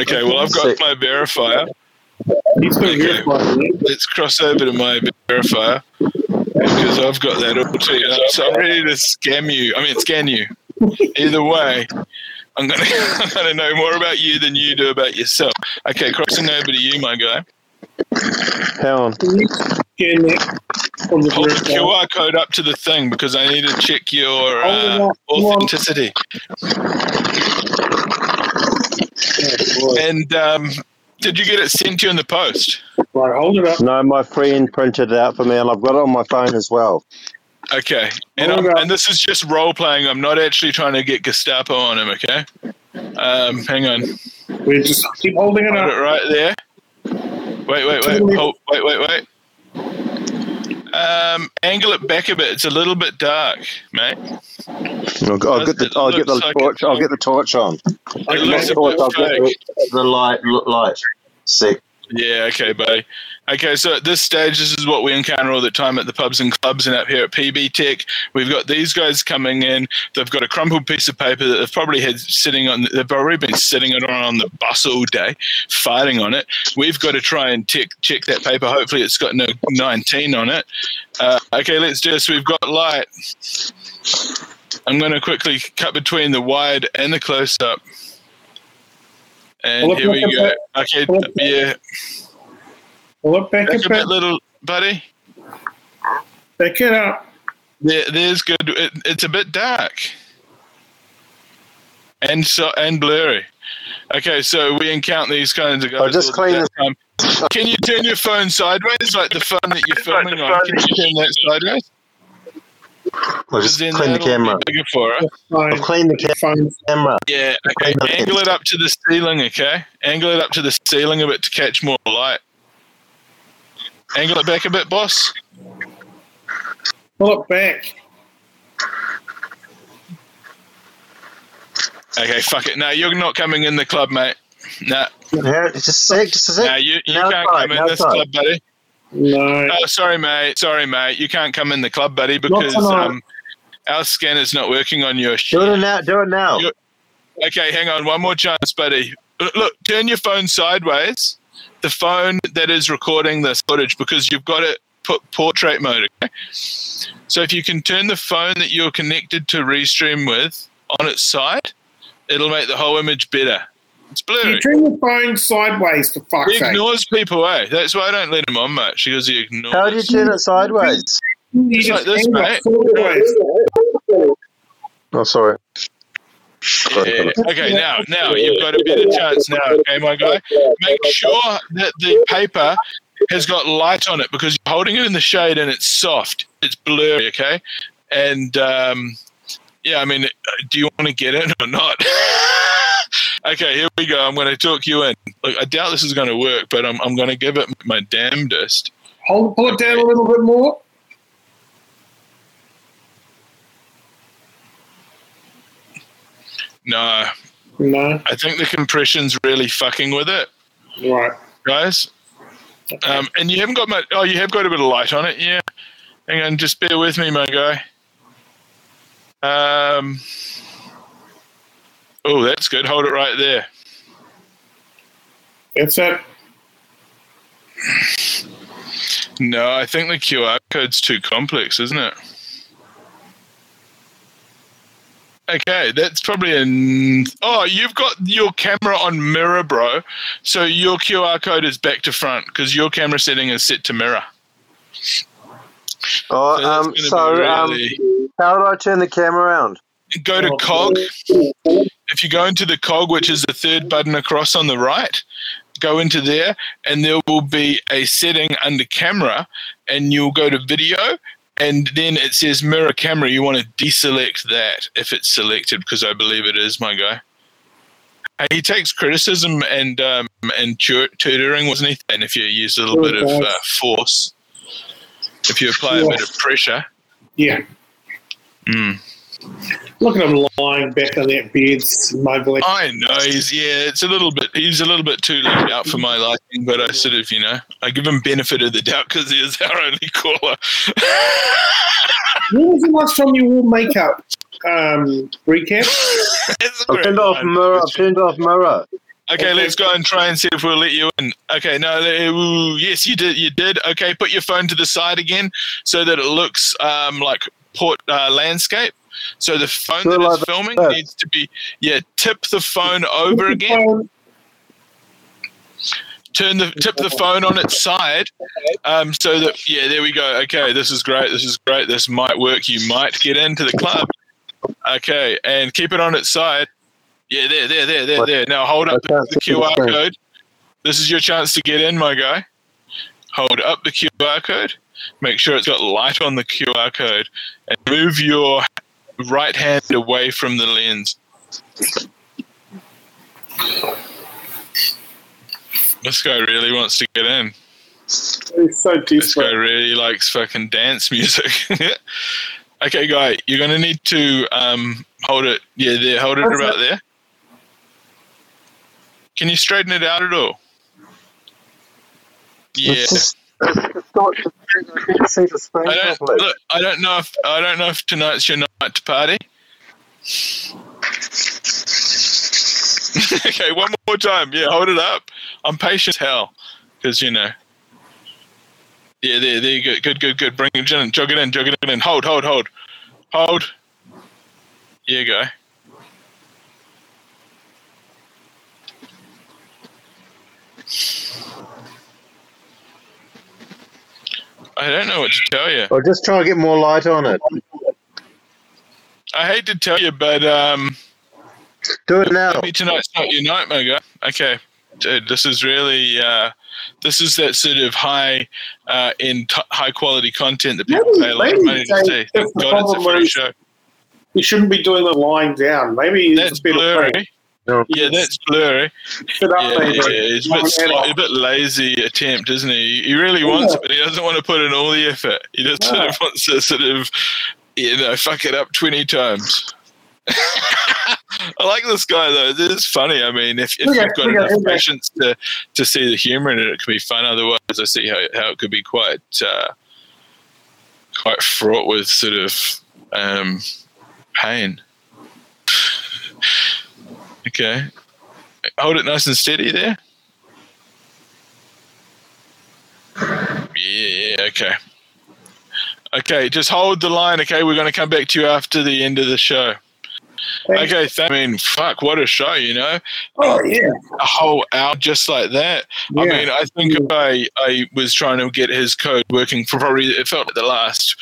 Okay, well, I've got my verifier. He's Okay. your? Let's cross over to my verifier because I've got that all teed up. So I'm ready to scam you. I mean, scan you. Either way, I'm gonna (laughs) I'm gonna know more about you than you do about yourself. Okay, crossing over to you, my guy. Hang on. Can you scan that the Hold the? QR code up to the thing because I need to check your uh, up. Come on. authenticity. Oh. And um, did you get it sent to you in the post? Right, hold it up. No, my friend printed it out for me, and I've got it on my phone as well. Okay, and, Hold I'm, and this is just role playing. I'm not actually trying to get Gestapo on him. Okay, um, hang on, We just keep holding it hold it right there. Wait, wait, wait, hold, wait, wait, wait. Um, angle it back a bit. It's a little bit dark, mate. I'll, I'll get the. I'll get the like torch. I'll get the torch on. It Okay. looks a Torch, I'll get the, the light. Light. See. Yeah, okay, buddy. Okay, so at this stage, this is what we encounter all the time at the pubs and clubs and up here at PB Tech. We've got these guys coming in. They've got a crumpled piece of paper that they've probably had sitting on. They've already been sitting it on on the bus all day, fighting on it. We've got to try and check check that paper. Hopefully, it's got no 19 on it. Uh, okay, let's do this. We've got light. I'm going to quickly cut between the wide and the close up. And here we go. Okay, yeah. Well, look, back Back it a bit, little buddy. Back it up. There, there's good. It, it's a bit dark, and so and blurry. Okay, so we encounter these kinds of guys. I'll just all the clean time. Can you turn your phone sideways, like the phone that you're (laughs) filming on? Can you turn that sideways? I'll just clean the that'll camera. Bigger for us. I've cleaned the ca- camera. Yeah. Okay. Angle it up to the ceiling. Okay. Angle it up to the ceiling a bit to catch more light. Angle it back a bit, boss. Pull it back. Okay. Fuck it. No, you're not coming in the club, mate. Nah. Yeah, just a sec. Just a sec. No, you, you Now can't try, come in now this try. club, buddy. No. Oh, sorry, mate. Sorry, mate. You can't come in the club, buddy, because um, our scanner's not working on your shit. Do shit. it now. Do it now. You- Okay, hang on. One more chance, buddy. Look, look, turn your phone sideways. The phone that is recording this footage, because you've got it put portrait mode. Okay? So if you can turn the phone that you're connected to Restream with on its side, it'll make the whole image better. It's blurry. You turn your phone sideways, for fuck's He sake. ignores people, eh? That's why I don't let him on much. Because he ignores. How do you turn it sideways? You Just like this, mate. Oh, sorry. Yeah. Okay, now, now you've got a better chance now. Okay, my guy. Make sure that the paper has got light on it because you're holding it in the shade and it's soft. It's blurry. Okay, and um, yeah, I mean, do you want to get in or not? (laughs) okay, here we go. I'm going to talk you in. Look, I doubt this is going to work, but I'm I'm going to give it my damnedest. Hold, pull it down a little bit more. No, No. I think the compression's really fucking with it, Right. guys. Um, and you haven't got much. Oh, you have got a bit of light on it. Yeah. Hang on, just bear with me, my guy. Um. Oh, that's good. Hold it right there. That's it. No, I think the QR code's too complex, isn't it? Okay, that's probably an. Oh, you've got your camera on mirror, bro. So your QR code is back to front because your camera setting is set to mirror. Oh, So um, gonna be so um, how do I turn the camera around? Go to cog. If you go into the cog, which is the third button across on the right, go into there, and there will be a setting under camera, and you'll go to video, and then it says mirror camera. You want to deselect that if it's selected, because I believe it is, my guy. Hey, He takes criticism and um, and tu- tutoring, wasn't he? And if you use a little bit of uh, force, if you apply a bit of pressure, Yeah. mm. Look at him lying back on that bed, smuggling. I know he's yeah, it's a little bit he's a little bit too laid out for my liking, but I sort of you know I give him benefit of the doubt because he is (laughs) our only caller. When was the last time you wore makeup? Um, recap. (laughs) It's a I've great turned off mirror. I've turned off mirror. Okay, let's go and try and see if we'll let you in. Okay, no, ooh, yes, you did. You did. Okay, put your phone to the side again so that it looks um, like port uh, landscape. So the phone that like filming that. needs to be yeah. Tip the phone over again. turn the tip the phone on its side um, so that yeah there we go. Okay this is great this is great this might work you might get into the club. Okay and keep it on its side. Yeah there there there there there. Now hold up the, the qr code. This is your chance to get in my guy. Hold up the qr code. Make sure it's got light on the qr code. And move your right hand away from the lens this guy really wants to get in It's so this guy really likes fucking dance music. (laughs) okay, guy, you're gonna need to um, hold it. Yeah, there. Hold it What's about there. Can you straighten it out at all? Yeah. Just, it's not, I don't know if I don't know if tonight's your night to party. (laughs) okay, one more time. Yeah, hold it up. I'm patient as hell because you know. Yeah, there, there you go. Good, good, good. Bring it in. Jog it in. Jog it in. Hold, hold, hold, hold. You go. I don't know what to tell you. I'll just try and get more light on it. I hate to tell you, but um, Do it now. maybe tonight's not your night, my guy. Okay, dude, this is really uh, this is that sort of high uh, in t- high quality content that people Maybe- pay a lot of money to see. Thank the God it's a free show. You shouldn't be doing the lying down. Maybe it's That's a bit blurry. No. Yeah, that's blurry. Sit Yeah, yeah. It's a bit, a bit lazy attempt, isn't he? He really wants it, but he doesn't want to put in all the effort. He just sort of wants to sort of, you know, fuck it up 20 times. (laughs) I like this guy though. This is funny. I mean, if, if you've got enough patience to, to see the humor in it, it can be fun. Otherwise, I see how, how it could be quite uh, quite fraught with sort of um, pain. Okay, hold it nice and steady there. Yeah, yeah, okay. Okay, just hold the line. Okay, we're going to come back to you after the end of the show. Thanks. Okay, th- I mean, fuck, what a show, you know? Oh yeah. A whole hour just like that. Yeah. I mean, I think if I, I was trying to get his code working for probably, it felt like the last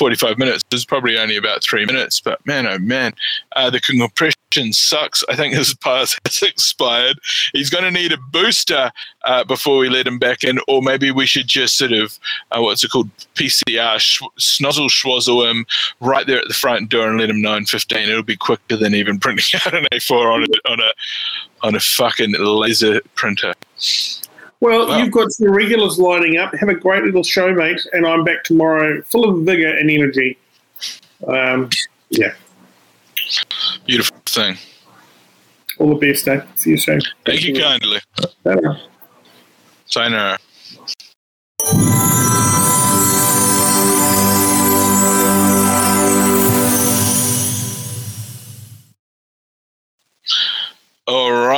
45 minutes. Was probably only about three minutes, but man, oh man, uh, the compression sucks. I think his pass (laughs) has expired. He's going to need a booster uh, before we let him back in, or maybe we should just sort of, uh, what's it called, PCR, sh- snozzle schwazzle him right there at the front door and let him know in 15. It'll be quicker than even printing (laughs) out an A4 on a, on a, on a fucking laser printer. Well, you've got some regulars lining up. Have a great little show, mate. And I'm back tomorrow, full of vigor and energy. Um, yeah. Beautiful thing. All the best, eh? See you soon. Thank you kindly. Bye-bye. Sayonara. All right.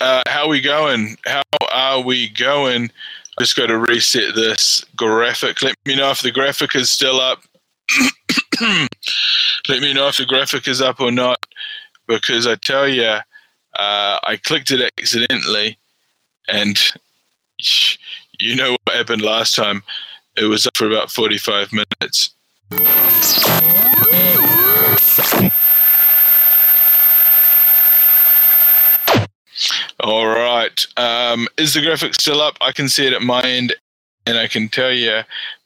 Uh, how we going? How are we going? Just got to reset this graphic. Let me know if the graphic is still up. (coughs) Let me know if the graphic is up or not, because I tell you, uh, I clicked it accidentally, and (laughs) you know what happened last time. It was up for about 45 minutes. All right. Um, is the graphic still up? I can see it at my end, and I can tell you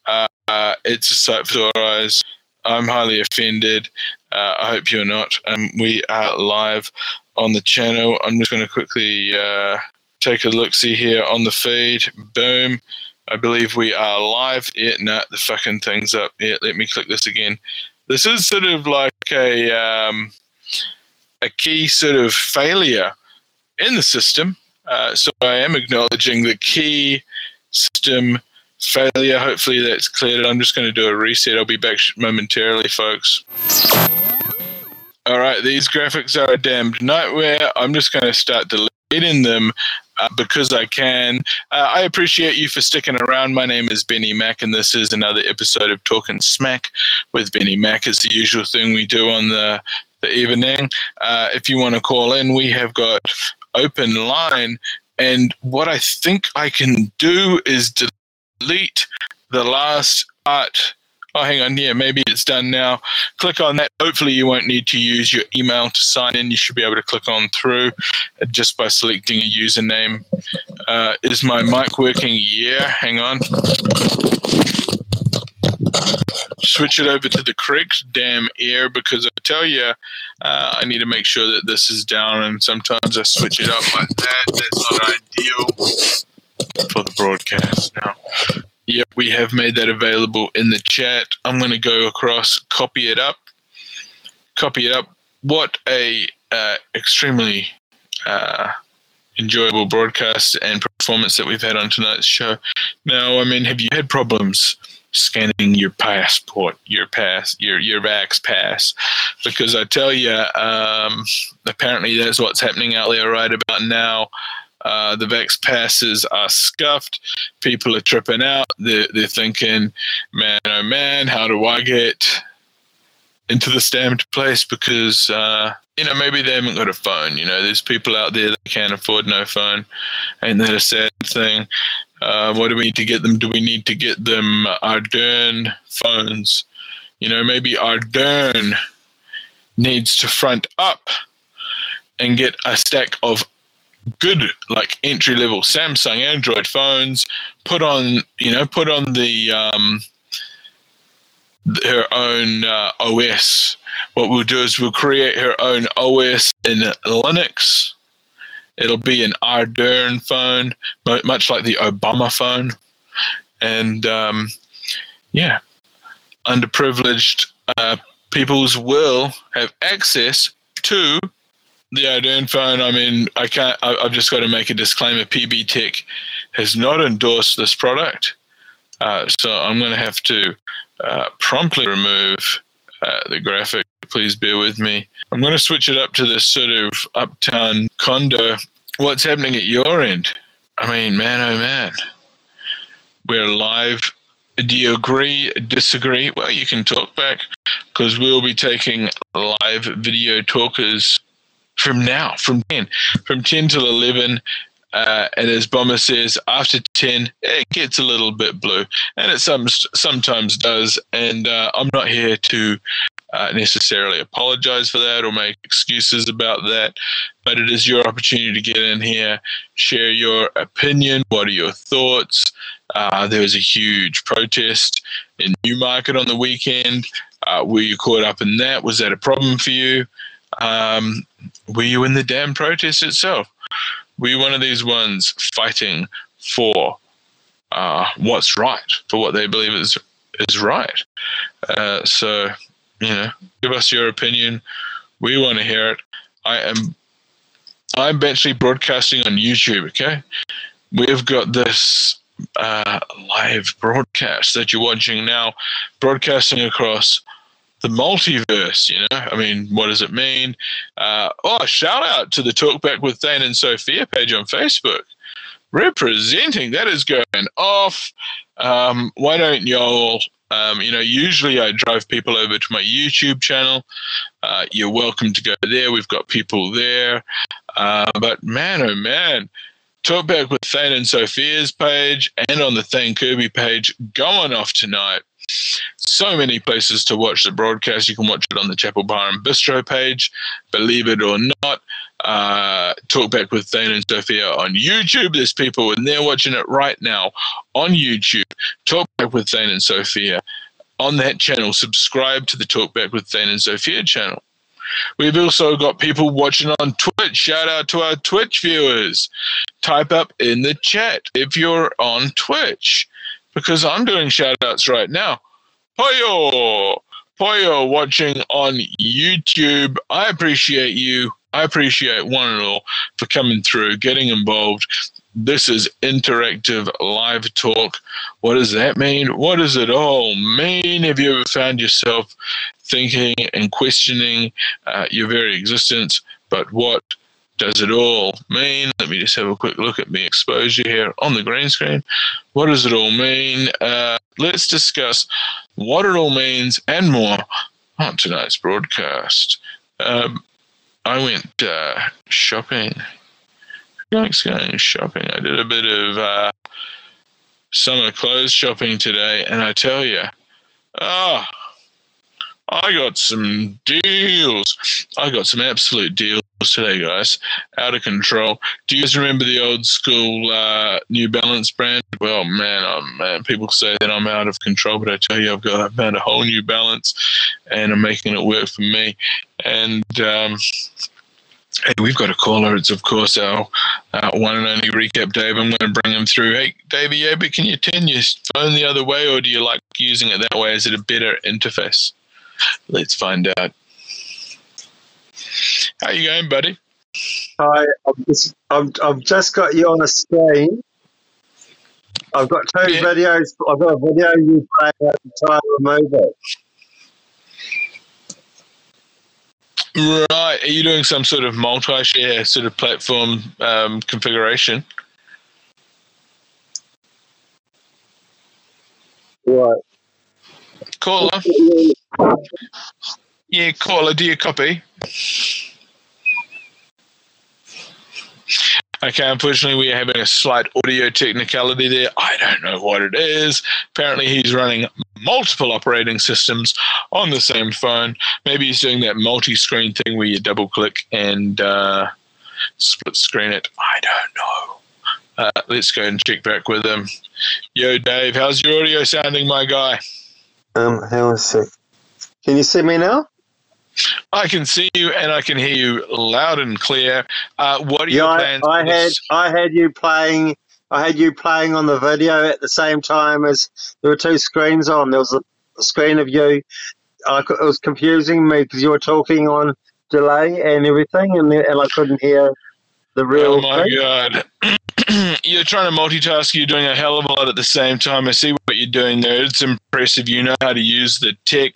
uh, uh, it's a sight for your eyes. I'm highly offended. Uh, I hope you're not. Um, we are live on the channel. I'm just going to quickly uh, take a look see here on the feed. Boom. I believe we are live. Yeah, no, the fucking thing's up. Yeah, let me click this again. This is sort of like a um, a key sort of failure in the system. Uh, so I am acknowledging the key system failure. Hopefully that's cleared. I'm just going to do a reset. I'll be back momentarily, folks. All right, these graphics are a damned nightmare. I'm just going to start deleting them uh, because I can. Uh, I appreciate you for sticking around. My name is Benny Mack, and this is another episode of Talking Smack with Benny Mack. It's the usual thing we do on the the evening. Uh, if you want to call in, we have got open line. And what I think I can do is delete the last part. Oh, hang on. Yeah, maybe it's done now. Click on that. Hopefully, you won't need to use your email to sign in. You should be able to click on through just by selecting a username. Uh, is my mic working? Yeah, hang on switch it over to the correct damn ear because I tell you, uh, I need to make sure that this is down, and sometimes I switch it up like that. That's not ideal for the broadcast. Now, yep, we have made that available in the chat. I'm going to go across, copy it up, copy it up. What a uh, extremely uh, enjoyable broadcast and performance that we've had on tonight's show. Now, I mean, have you had problems? Scanning your passport, your pass, your your vax pass, because I tell you, um, apparently that's what's happening out there right about now. Uh, the vax passes are scuffed. People are tripping out. They're, they're thinking, man, oh man, how do I get into the stamped place? Because, uh, you know, maybe they haven't got a phone. You know, there's people out there that can't afford no phone. Ain't that a sad thing? Uh, what do we need to get them? Do we need to get them Ardern phones? You know, maybe Ardern needs to front up and get a stack of good like entry level Samsung Android phones. Put on, you know, put on the um, her own uh, OS. What we'll do is we'll create her own OS in Linux It'll be an Ardern phone, much like the Obama phone. And um, yeah, underprivileged uh, peoples will have access to the Ardern phone. I mean, I can't. I, have just got to make a disclaimer. PB Tech has not endorsed this product, uh, so I'm going to have to uh, promptly remove uh, the graphic. Please bear with me. I'm going to switch it up to this sort of uptown condo what's happening at your end? I mean, man, oh man, we're live. Do you agree, disagree? Well, you can talk back because we'll be taking live video talkers from now, from 10, from 10 till 11. Uh, and as Bomber says, after 10, it gets a little bit blue. And it some, sometimes does. And uh, I'm not here to uh, necessarily apologize for that or make excuses about that, but it is your opportunity to get in here, share your opinion. What are your thoughts? Uh, there was a huge protest in Newmarket on the weekend. Uh, were you caught up in that? Was that a problem for you? Um, were you in the damn protest itself? Were you one of these ones fighting for uh, what's right, for what they believe is is right? Uh, so you know, give us your opinion. We want to hear it. I am I'm actually broadcasting on YouTube, okay? We've got this uh, live broadcast that you're watching now, broadcasting across the multiverse. You know, I mean, what does it mean? Uh, oh, shout out to the Talkback with Thane and Sophia page on Facebook. Representing that is going off. Um, why don't y'all um, you know, usually I drive people over to my YouTube channel. Uh, you're welcome to go there. We've got people there. Uh, but man, oh man, Talkback with Thane and Sophia's page and on the Thane Kirby page going off tonight. So many places to watch the broadcast. You can watch it on the Chapel Bar and Bistro page. Believe it or not, uh, Talkback with Thane and Sophia on YouTube. There's people and they're watching it right now on YouTube. Talkback with Thane and Sophia on that channel. Subscribe to the Talkback with Thane and Sophia channel. We've also got people watching on Twitch. Shout out to our Twitch viewers. Type up in the chat if you're on Twitch because I'm doing shout outs right now. Poyo! Poyo watching on YouTube. I appreciate you. I appreciate one and all for coming through, getting involved. This is interactive live talk. What does that mean? What does it all mean? Have you ever found yourself thinking and questioning uh, your very existence? But what does it all mean? Let me just have a quick look at the exposure here on the green screen. What does it all mean? Uh, let's discuss what it all means and more on tonight's broadcast. Um, I went uh, shopping. Going shopping. I did a bit of uh, summer clothes shopping today, and I tell you, ah, oh, I got some deals. I got some absolute deals today, guys. Out of control. Do you guys remember the old school uh, New Balance brand? Well, man, oh, man, people say that I'm out of control, but I tell you, I've got I've found a whole New Balance, and I'm making it work for me. And um, Hey, we've got a caller. It's, of course, our, our one and only recap Dave. I'm going to bring him through. Hey, Davey, yeah, but can you turn your phone the other way, or do you like using it that way? Is it a better interface? Let's find out. How you going, buddy? Hi, I've just, I've, I've just got you on a screen. I've got two yeah. videos. I've got a video you playing at the time remove it. Right. Are you doing some sort of multi-share sort of platform um, configuration? Right. Caller. Yeah, caller, do you copy? Okay, unfortunately, we are having a slight audio technicality there. I don't know what it is. Apparently, he's running multiple operating systems on the same phone. Maybe he's doing that multi screen thing where you double click and uh, split screen it. I don't know. Uh, let's go and check back with him. Yo, Dave, how's your audio sounding, my guy? Um, hang on a sec. Can you see me now? I can see you and I can hear you loud and clear. Uh, what are yeah, your plans? I, I had I had you playing. I had you playing on the video at the same time as there were two screens on. There was a screen of you. I, it was confusing me because you were talking on delay and everything, and, and I couldn't hear the real. Oh my thing. god! (clears throat) you're trying to multitask. You're doing a hell of a lot at the same time. I see what you're doing there. It's impressive. You know how to use the tech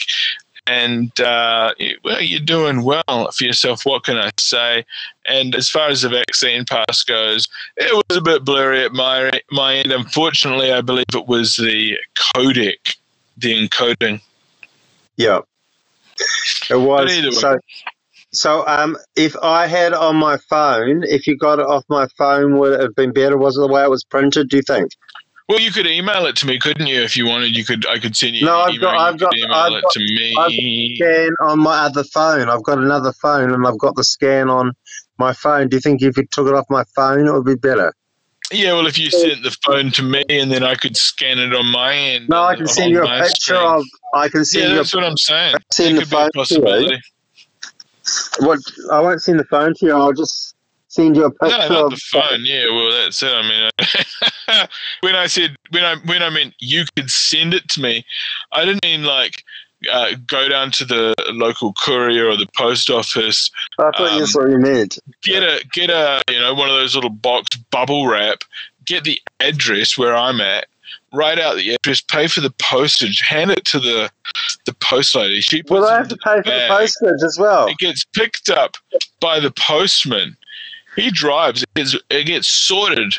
and uh, well, you're doing well for yourself. What can I say? And as far as the vaccine pass goes, it was a bit blurry at my my end. Unfortunately, I believe it was the codec, the encoding. Yeah, it was. So, so um, if I had on my phone, if you got it off my phone, would it have been better? Was it the way it was printed? Do you think? Well, you could email it to me, couldn't you? If you wanted, you could. I could send you. No, I've email. got. I've got. email I've it got, to me. Scan on my other phone. I've got another phone, and I've got the scan on my phone. Do you think if you took it off my phone, it would be better? Yeah, well, if you sent the phone to me and then I could scan it on my end. No, I can send you a picture screen. of. I can send Yeah, you. that's a, what I'm saying. send the could be a phone to you. What? I won't send the phone to you. I'll just send you a No, picture not of. the phone. Yeah, well, that's it. I mean, (laughs) when I said when I when I meant you could send it to me, I didn't mean like uh, go down to the local courier or the post office, I thought um, that's what you meant. get a get a you know one of those little box bubble wrap, get the address where I'm at, write out the address, pay for the postage, hand it to the the post lady. She puts Well, I have to pay for the postage as well. It gets picked up by the postman. He drives. It gets, sorted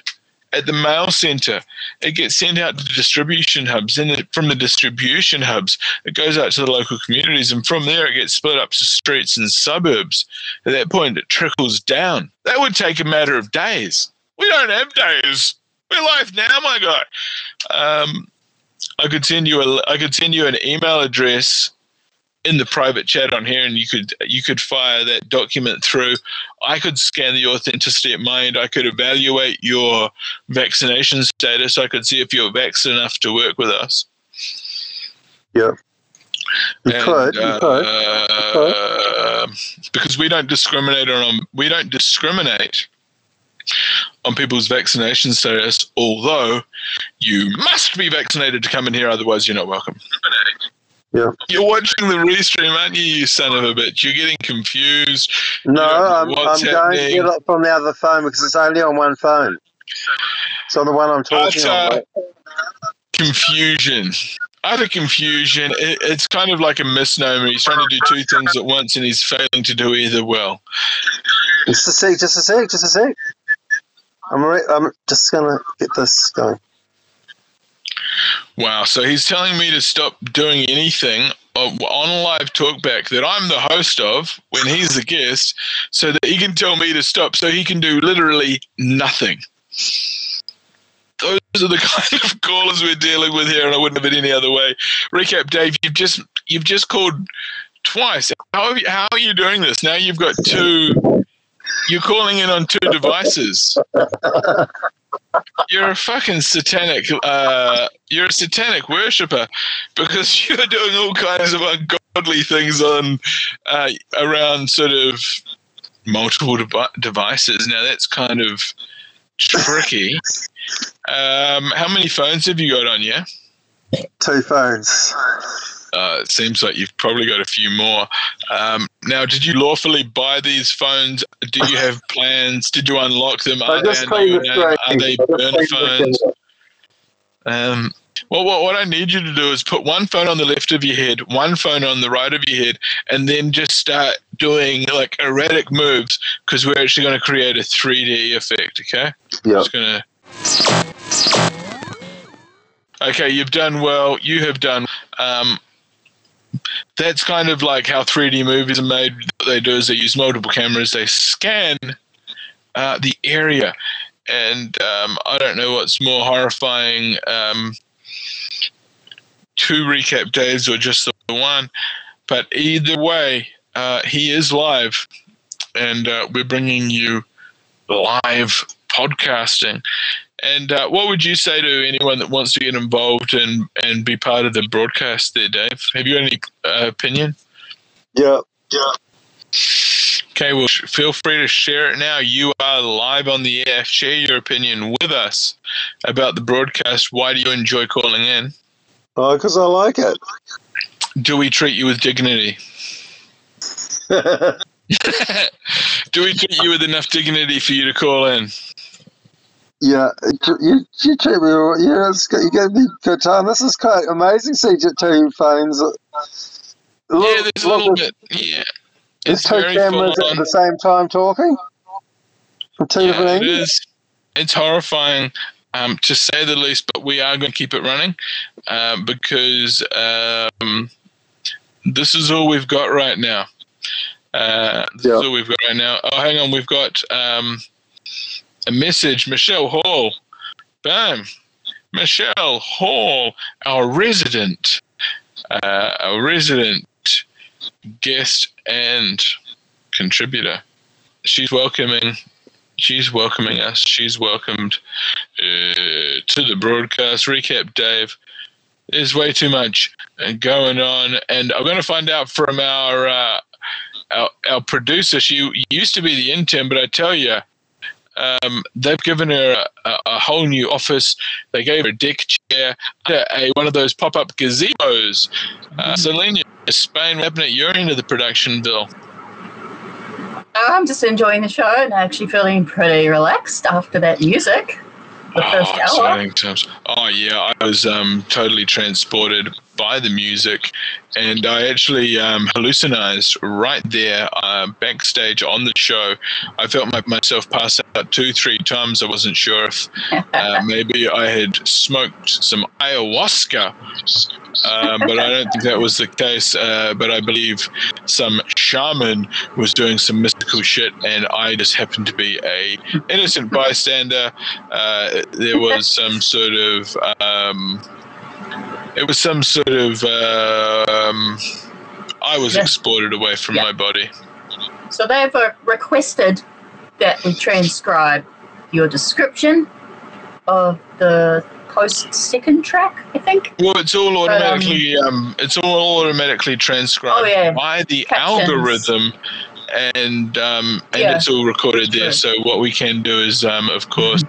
at the mail center. It gets sent out to the distribution hubs. And from the distribution hubs, it goes out to the local communities. And from there, it gets split up to streets and suburbs. At that point, it trickles down. That would take a matter of days. We don't have days. We're live now, my guy. Um, I could send you a I could send you an email address in the private chat on here, and you could you could fire that document through. I could scan the authenticity at my end. I could evaluate your vaccination status. I could see if you're vaccinated enough to work with us. Yeah. You And, could, you could. uh, because we don't discriminate on we don't discriminate on people's vaccination status. Although you must be vaccinated to come in here, otherwise you're not welcome. Yeah. You're watching the restream, aren't you, you son of a bitch? You're getting confused. No, you don't know I'm, I'm going to get it from the other phone because it's only on one phone. So the one I'm talking Utter on. confusion. Utter confusion. It, it's kind of like a misnomer. He's trying to do two things at once and he's failing to do either well. Just a sec, just a sec, just a sec. I'm, re- I'm just going to get this going. Wow. So he's telling me to stop doing anything on on live talkback that I'm the host of when he's the guest so that he can tell me to stop so he can do literally nothing. Those are the (laughs) kind of callers we're dealing with here, and I wouldn't have it any other way. Recap, Dave. You've just you've just called twice. How you, how are you doing this? Now you've got two. You're calling in on two devices. (laughs) You're a fucking satanic. Uh, you're a satanic worshipper because (laughs) you're doing all kinds of ungodly things on uh, around sort of multiple devi- devices. Now that's kind of tricky. Um, how many phones have you got on you? Two phones. Uh, it seems like you've probably got a few more. Um, now, did you lawfully buy these phones? Do you have (laughs) plans? Did you unlock them? I Are they just under cleaned your name? Are they. I burner phones? Um, well, what, what I need you to do is put one phone on the left of your head, one phone on the right of your head, and then just start doing like erratic moves because we're actually going to create a 3D effect, okay? Yeah. Just going to. Okay, you've done well. You have done. Um, that's kind of like how 3D movies are made. What they do is they use multiple cameras. They scan uh, the area, and um, I don't know what's more horrifying: um, two recap days or just the one. But either way, uh, he is live, and uh, we're bringing you live podcasting. And uh, what would you say to anyone that wants to get involved and, and be part of the broadcast there, Dave? Have you any uh, opinion? Yeah. Yeah. Okay, well, sh- feel free to share it now. You are live on the air. Share your opinion with us about the broadcast. Why do you enjoy calling in? Oh, because I like it. Do we treat you with dignity? (laughs) (laughs) do we treat you with enough dignity for you to call in? Yeah, you, you treat me. it's, good- you gave me good time. This is quite amazing. See two phones. yeah, there's a look, little bit. Yeah, it's two cameras at the same time talking two Yeah, it is. It's horrifying, um, to say the least. But we are going to keep it running uh, because um, this is all we've got right now. Uh, this Yeah. is all we've got right now. Oh, hang on, we've got um, a message. Michelle Hall, bam, Michelle Hall, our resident, uh, our resident guest and contributor. She's welcoming she's welcoming us. She's welcomed uh, to the broadcast. Recap, Dave. There's way too much going on, and I'm going to find out from our uh, our, our producer. She used to be the intern, but I tell you, um, they've given her a, a, a whole new office. They gave her a deck chair, a, a one of those pop-up gazebos. Uh, Selena, Spain, what happened at your end of the production, Bill? I'm just enjoying the show and actually feeling pretty relaxed after that music. the first oh, hour. exciting times. Oh yeah, I was um, totally transported by the music, and I actually um, hallucinized right there uh, backstage on the show. I felt my, myself pass out two, three times. I wasn't sure if uh, (laughs) maybe I had smoked some ayahuasca, uh, but I don't think that was the case. Uh, but I believe some shaman was doing some mystical shit, and I just happened to be a innocent (laughs) bystander. Uh, there was some sort of um, it was some sort of um, I was Yeah. exported away from Yeah. my body. So they've uh, requested that we transcribe your description of the post second track, I think. Well, it's all But, um, automatically um, it's all automatically transcribed Oh, yeah. by the Captions. algorithm, and um, and Yeah. it's all recorded there. So what we can do is, um, of course,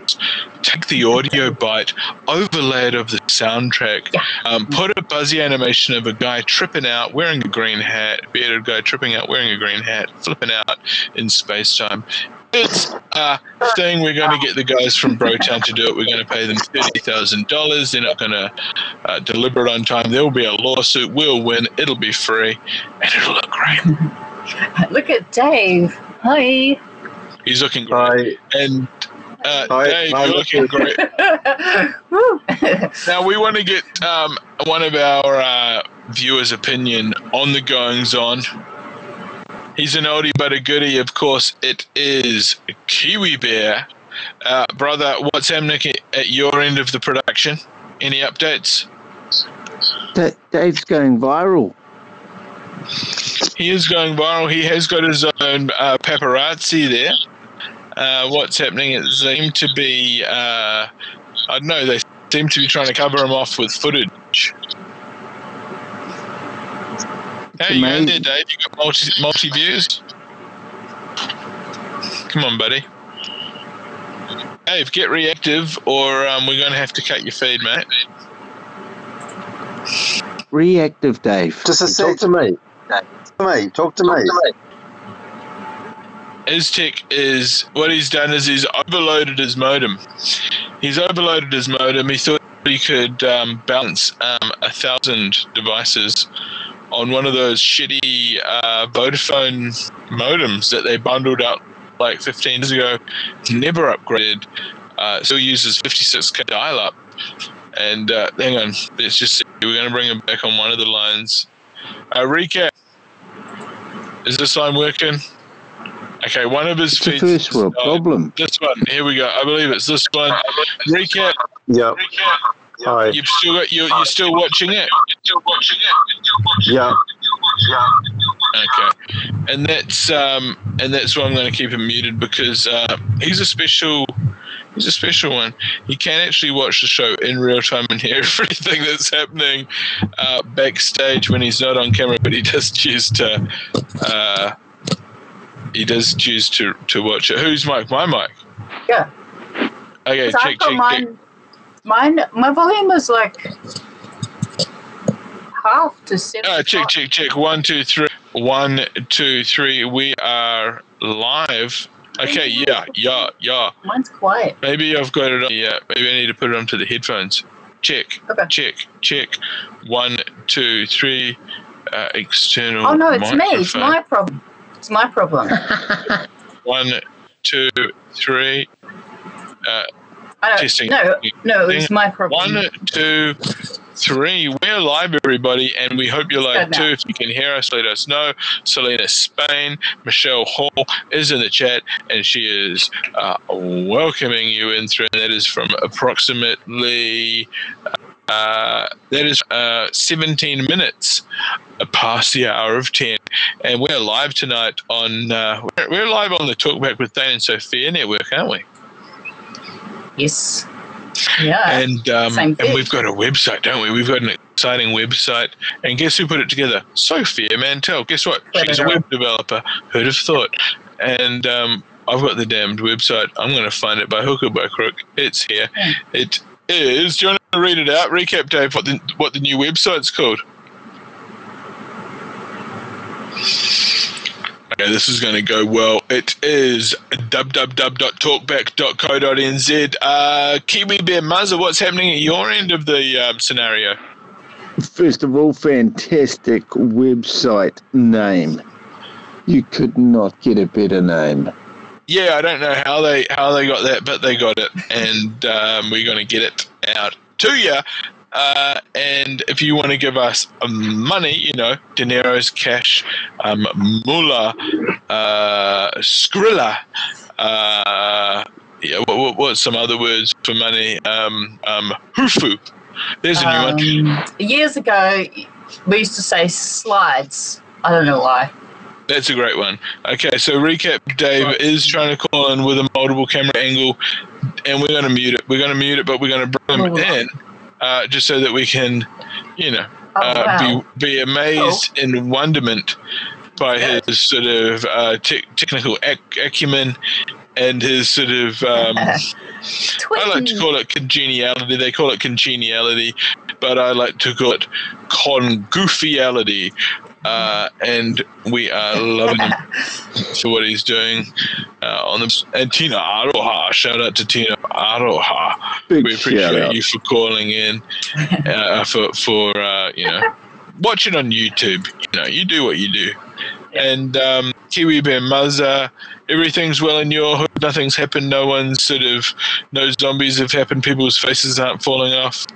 take the audio bite, overlay it of the soundtrack, Yeah. um, put a buzzy animation of a guy tripping out wearing a green hat, bearded guy tripping out wearing a green hat, flipping out in space time. It's a thing. We're going to get the guys from bro'Town to do it. We're going to pay them thirty thousand dollars. They're not going to uh, deliver it on time. There will be a lawsuit. We'll win. It'll be free, and it'll look great. (laughs) Look at Dave. Hi. He's looking great, I, and uh, Hi, Dave, hi, you're looking great. (laughs) (laughs) Now we want to get um, one of our uh, viewers' opinion on the goings on. He's an oldie but a goodie, of course. It is Kiwi Bear, uh, brother. What's happening at your end of the production? Any updates? Da- Dave's going viral. He is going viral. He has got his own uh, paparazzi there. Uh, what's happening? It seemed to be, uh, I don't know, they seem to be trying to cover him off with footage. How you going there. Dave? You got multi, multi views? Come on, buddy. Dave, get reactive or um, we're going to have to cut your feed, mate. Reactive Dave. just a sec to me. To me. Talk to me. Aztec is what he's done is he's overloaded his modem. He's overloaded his modem. He thought he could um, balance um, a thousand devices on one of those shitty uh, Vodafone modems that they bundled out like 15 years ago. Never upgraded. Uh, still uses 56k dial-up. And uh, hang on, let's just see. We're going to bring him back on one of the lines. Uh, recap. Is this line working? Okay, one of his It's a feeds. first world uh, problem. This one, here we go. I believe it's this one. Recap. Yep. Recap. Hi. You've still got you. You're still watching it. You're still watching it. Yeah. Okay, and that's um, and that's why I'm going to keep him muted because uh, he's a special. He's a special one. He can actually watch the show in real time and hear (laughs) everything that's happening uh, backstage when he's not on camera, but he does choose to. Uh, he does choose to, to watch it. Who's Mike? My mic. Yeah. Okay. Check, check, check. mine, mine, my volume is like half to seven. Uh, check, check, check. One, two, three. One, two, three. We are live. Okay, yeah, yeah, yeah. Mine's quiet. Maybe I've got it on. Yeah, maybe I need to put it onto the headphones. Check, Okay. check, check. One, two, three. Uh, external. Oh no, it's me. It's my problem. It's my problem. (laughs) One, two, three. Uh, I don't. Testing. No, no, it's my problem. One, two, three. We're live, everybody, and we hope you're live too. If you can hear us, let us know. Selena Spain, Michelle Hall is in the chat, and she is uh, welcoming you in through. And that is from approximately. Uh, that is uh, 17 minutes past the hour of 10 and we're live tonight on uh, we're, we're live on the talkback with Thane and Sophia network aren't we Yes. Yeah. and um, and we've got a website, don't we? We've got an exciting website. And guess who put it together? Sophia Mantell. Guess what? She's a web developer. Who'd have thought? And um, I've got the damned website. I'm going to find it by hook or by crook. It's here. It is. Do you want to read it out? Recap, Dave. What the what the new website's called? Okay, this is going to go well. It is www.talkback.co.nz. Uh, Kiwi Bear Muzza, what's happening at your end of the um, scenario? First of all, fantastic website name. You could not get a better name. Yeah, I don't know how they how they got that, but they got it, and um, we're going to get it out to you. Uh, and if you want to give us um, money, you know, dineros, cash, um, moolah, uh, skrilla, uh, yeah, what, what, what's some other words for money? Um, um, hufu. There's a new one. Um, years ago, we used to say slides. I don't know why. That's a great one. Okay, so recap Dave is trying to call in with a multiple camera angle, and we're going to mute it. We're going to mute it, but we're going to bring him Oh. in uh, just so that we can, you know, Oh, uh, be, be amazed in wonderment by his sort of uh, te- technical ac- acumen and his sort of. Um, (laughs) I like to call it congeniality. They call it congeniality, but I like to call it congoofiality. Uh, and we are loving him for what he's doing uh, on the and Tina Aroha. Shout out to Tina Aroha. Big we appreciate you for calling in uh, for for uh, you know watching on YouTube. You know, you do what you do. And um, Kiwi Bear Muzza, everything's well in your hood. Nothing's happened. No one's sort of no zombies have happened. People's faces aren't falling off.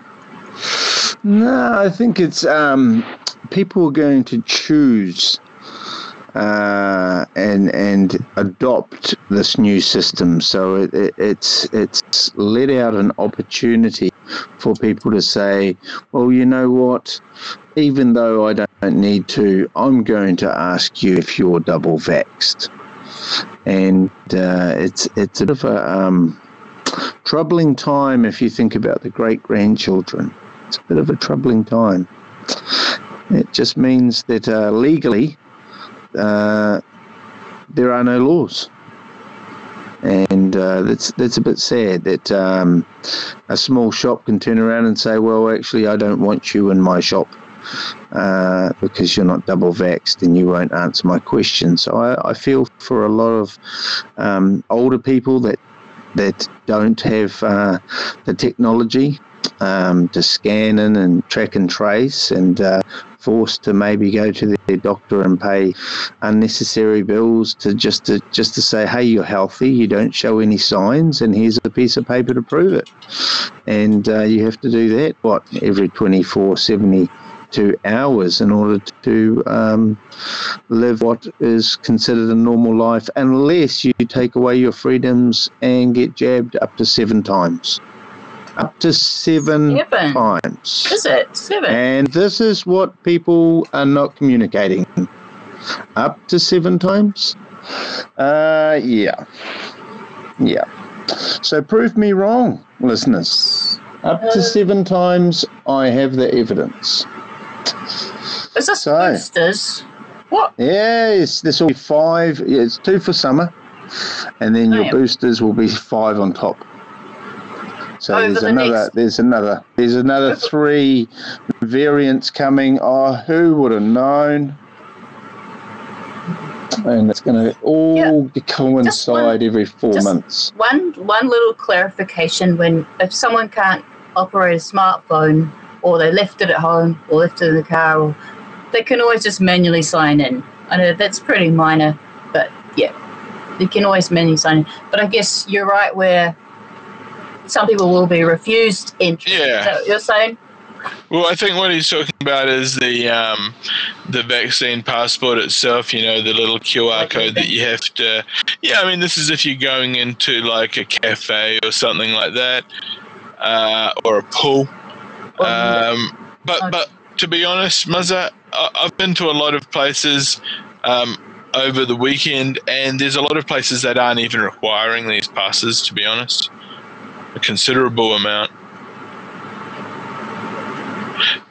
No, I think it's um, people are going to choose uh, and and adopt this new system. So it, it, it's it's let out an opportunity for people to say, well, you know what? Even though I don't need to, I'm going to ask you if you're double vaxxed. And uh, it's it's a bit of a um, troubling time if you think about the great grandchildren it's a bit of a troubling time. It just means that uh, legally uh, there are no laws, and uh, that's that's a bit sad that um, a small shop can turn around and say, "Well, actually, I don't want you in my shop." Uh, because you're not double vaxxed and you won't answer my questions." So I, I feel for a lot of um, older people that that don't have uh, the technology um, to scan in and track and trace and uh, forced to maybe go to their doctor and pay unnecessary bills to just to just to say hey you're healthy you don't show any signs and here's a piece of paper to prove it. And uh, you have to do that what every 24 72 hours in order to um, live what is considered a normal life unless you take away your freedoms and get jabbed up to seven times up to seven, Seven. times. Is it seven? And this is what people are not communicating. Up to seven times? Uh, yeah. Yeah. So prove me wrong, listeners. Up to seven times, I have the evidence. Is this so- boosters? What? Yes, this will be five. Yeah, it's two for summer, and then your boosters will be five on top. So Over there's the another. next- There's another. There's another three variants coming. Oh, who would have known? And it's going to all coincide every four months. One one little clarification: when if someone can't operate a smartphone, or they left it at home, or left it in the car, or they can always just manually sign in. I know that's pretty minor, but yeah, you can always manually sign in. But I guess you're right where some people will be refused entry. Yeah. Is that what you're saying? Well, I think what he's talking about is the um, the vaccine passport itself. You know, the little QR code that you have to. Yeah, I mean, this is if you're going into like a cafe or something like that, uh, or a pool. Um, but but to be honest, Muzza, I- I've been to a lot of places um, over the weekend, and there's a lot of places that aren't even requiring these passes. To be honest, a considerable amount.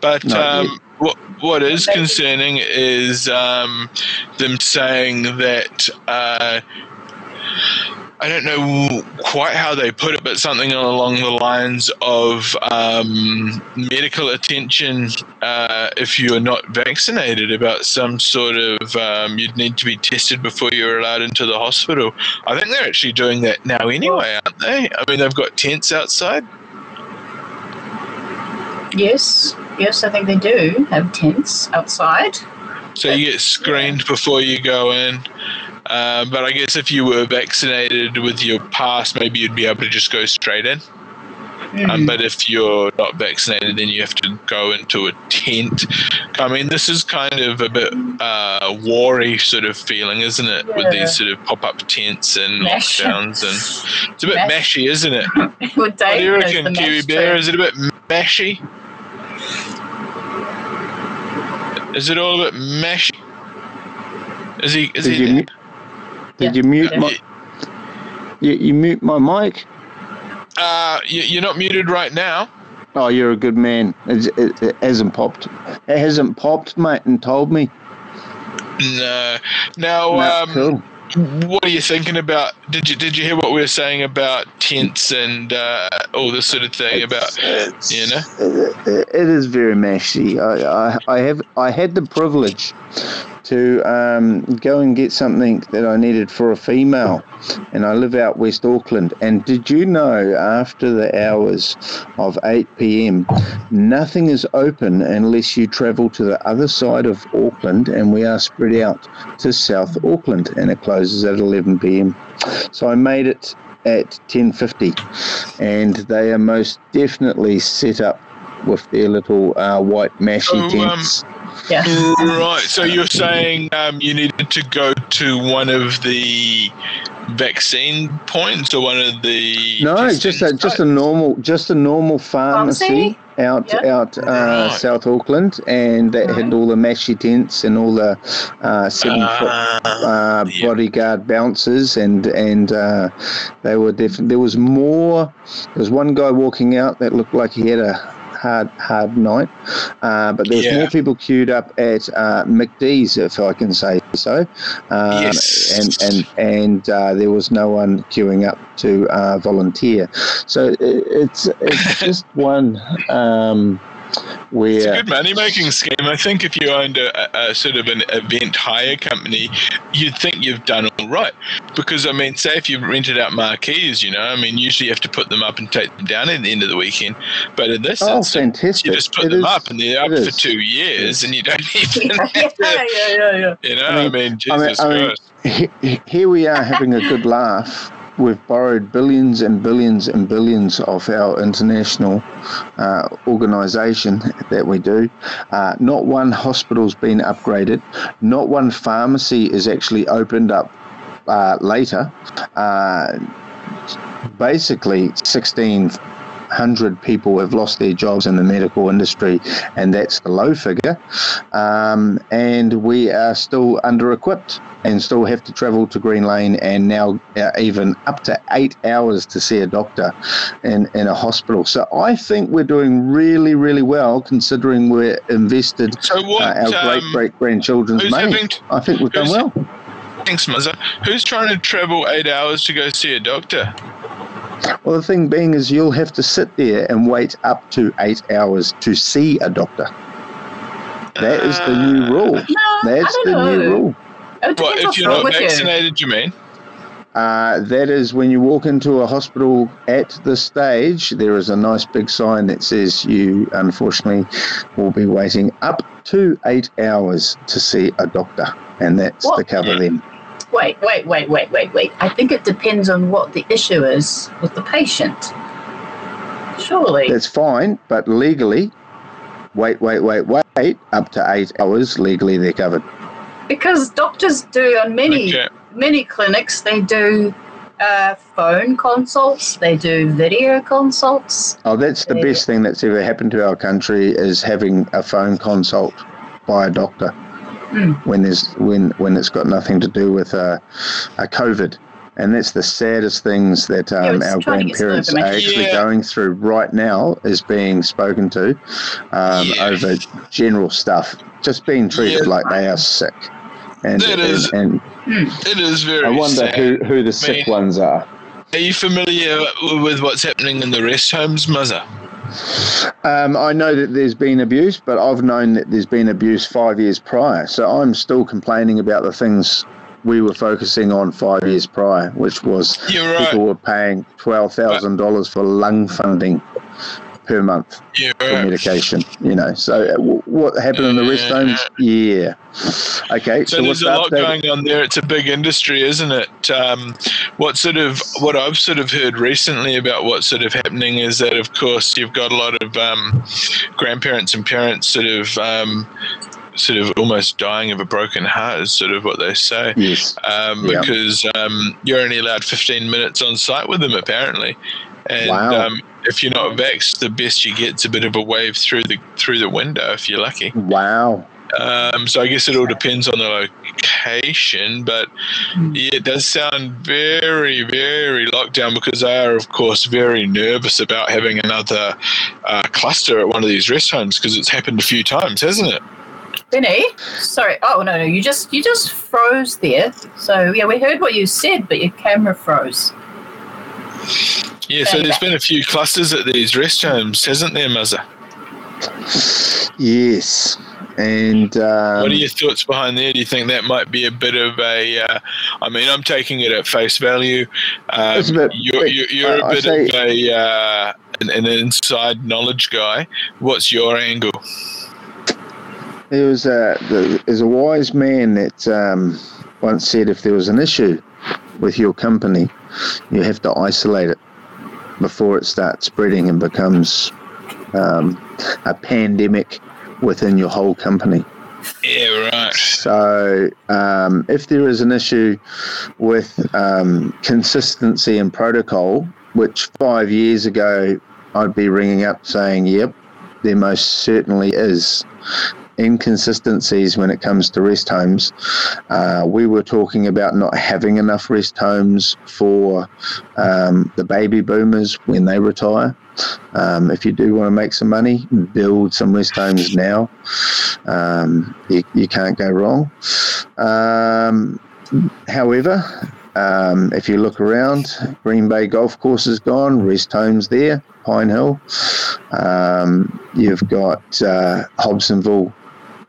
But um, what what is concerning is um, them saying that uh, I don't know quite how they put it, but something along the lines of um, medical attention uh, if you are not vaccinated. About some sort of um, you'd need to be tested before you're allowed into the hospital. I think they're actually doing that now anyway, aren't they? I mean, they've got tents outside. Yes, yes, I think they do have tents outside. So you get screened before you go in. Uh, but I guess if you were vaccinated with your pass, maybe you'd be able to just go straight in. Um, but if you're not vaccinated, then you have to go into a tent. I mean, this is kind of a bit uh, war-y sort of feeling, isn't it? With these sort of pop-up tents and Mash. lockdowns, and it's a bit Mash. mashy, isn't it? (laughs) Well, What do you reckon, Kiwi Bear? Is it a bit mashy? Is it all a bit mashy? Is he? Is Did he? You mu- did you mute my you, you mute my mic? Uh, you, you're not muted right now. Oh, you're a good man. It's, it, it hasn't popped. It hasn't popped, mate, and told me. No. Now, No, um, cool. What are you thinking about? Did you did you hear what we were saying about tents and uh, all this sort of thing about It's- you know? it, it is very mashy. I, I, I have I had the privilege to um, go and get something that I needed for a female, and I live out West Auckland. And did you know after the hours of 8 p.m., nothing is open unless you travel to the other side of Auckland, and we are spread out to South Auckland, and it closes at 11 p.m. So I made it at 10:50, and they are most definitely set up with their little uh, white mashy Oh, um, tents. Yeah. Right. So you're saying um, you needed to go to one of the vaccine points or one of the no, just a just a normal just a normal pharmacy, Pharmacy? out Yeah. out uh, Right. South Auckland, and that had all the mashy tents and all the uh, seven foot Ah, uh, yeah. bodyguard bouncers, and and uh, they were definitely there was more. There was one guy walking out that looked like he had a hard hard night, uh, but there was Yeah. more people queued up at uh, McDee's, if I can say so. Um, Yes. and and and uh, there was no one queuing up to uh, volunteer. So it, it's it's (laughs) just one. Um, where It's a good money making scheme. I think if you owned a, a, a sort of an event hire company, you'd think you've done all right. Because, I mean, say if you rented out marquees, you know, I mean, usually you have to put them up and take them down at the end of the weekend. But in this Oh, instance, fantastic! you just put It them is- up and they're up it for two years and you don't (laughs) even yeah, to, yeah, yeah, yeah. you know, I I mean- mean, I mean- Jesus I mean, Christ. he- here we are having a good laugh we've borrowed billions and billions and billions of our international uh, organisation that we do. Uh, not one hospital's been upgraded. Not one pharmacy is actually opened up uh, later. Uh, basically, 16 100 people have lost their jobs in the medical industry, and that's the low figure. Um, and we are still under equipped and still have to travel to Green Lane and now uh, even up to eight hours to see a doctor in, in a hospital. So I think we're doing really, really well considering we're invested so what, uh, our great um, great grandchildren's money. I think we've done well. Thanks, Mother. Who's trying to travel eight hours to go see a doctor? Well, the thing being is you'll have to sit there and wait up to eight hours to see a doctor. That is the new rule. No, That's I the don't new know. rule. It What, if you're not with you. vaccinated, you mean? Uh, that is when you walk into a hospital at the stage, there is a nice big sign that says you unfortunately will be waiting up to eight hours to see a doctor. And that's What? to cover them. Wait, wait, wait, wait, wait, wait. I think it depends on what the issue is with the patient. Surely. That's fine, but legally, wait, wait, wait, wait, up to eight hours, legally they're covered. Because doctors do on many Okay. many clinics they do uh, phone consults, they do video consults. Oh, that's the Yeah. best thing that's ever happened to our country is having a phone consult by a doctor Mm. when there's when when it's got nothing to do with a, a COVID. And that's the saddest things that um, it's our trying to get some grandparents are actually Yeah. going through right now is being spoken to um, Yeah. over general stuff, just being treated Yeah. like they are sick. And, That and, is- and It is very. I wonder sad. who, who the sick mean- ones are. Are you familiar with what's happening in the rest homes, Muzza? Um, I know that there's been abuse, but I've known that there's been abuse five years prior. So I'm still complaining about the things we were focusing on five years prior, which was right. people were paying twelve thousand dollars for lung funding per month You're for medication. You know, so uh, what happened in the rest Yeah. homes? Yeah. Okay. So, So, there's what's a lot going on there. It's a big industry, isn't it? Um, what sort of what I've sort of heard recently about what's sort of happening is that, of course, you've got a lot of um, grandparents and parents sort of um, sort of almost dying of a broken heart, is sort of what they say. Yes. um, Yeah. because um, you're only allowed 15 minutes on site with them apparently. And Wow. um, if you're not vexed, the best you get's a bit of a wave through the through the window if you're lucky. Wow. Um, so I guess it all depends on the location, but yeah, it does sound very, very locked down because they are, of course, very nervous about having another uh, cluster at one of these rest homes because it's happened a few times, hasn't it? Benny, sorry. Oh no, no, you just you just froze there. So yeah, we heard what you said, but your camera froze. Yeah, so there's been a few clusters at these rest homes, hasn't there, Muzza? Yes. And um, What are your thoughts behind there? Do you think that might be a bit of a? Uh, I mean, I'm taking it at face value. Um, a bit- you're you're, you're I- a I bit say- of a uh, an, an inside knowledge guy. What's your angle? There was a there's a wise man that um, once said if there was an issue with your company, you have to isolate it before it starts spreading and becomes um, a pandemic within your whole company. Yeah, right. So, um, if there is an issue with um, consistency and protocol, which five years ago I'd be ringing up saying, yep, there most certainly is inconsistencies when it comes to rest homes. Uh, we were talking about not having enough rest homes for um, the baby boomers when they retire. Um, if you do want to make some money, build some rest homes now. Um, you, you can't go wrong. Um, however, um, if you look around, Green Bay Golf Course is gone, rest homes there, Pine Hill. Um, you've got uh, Hobsonville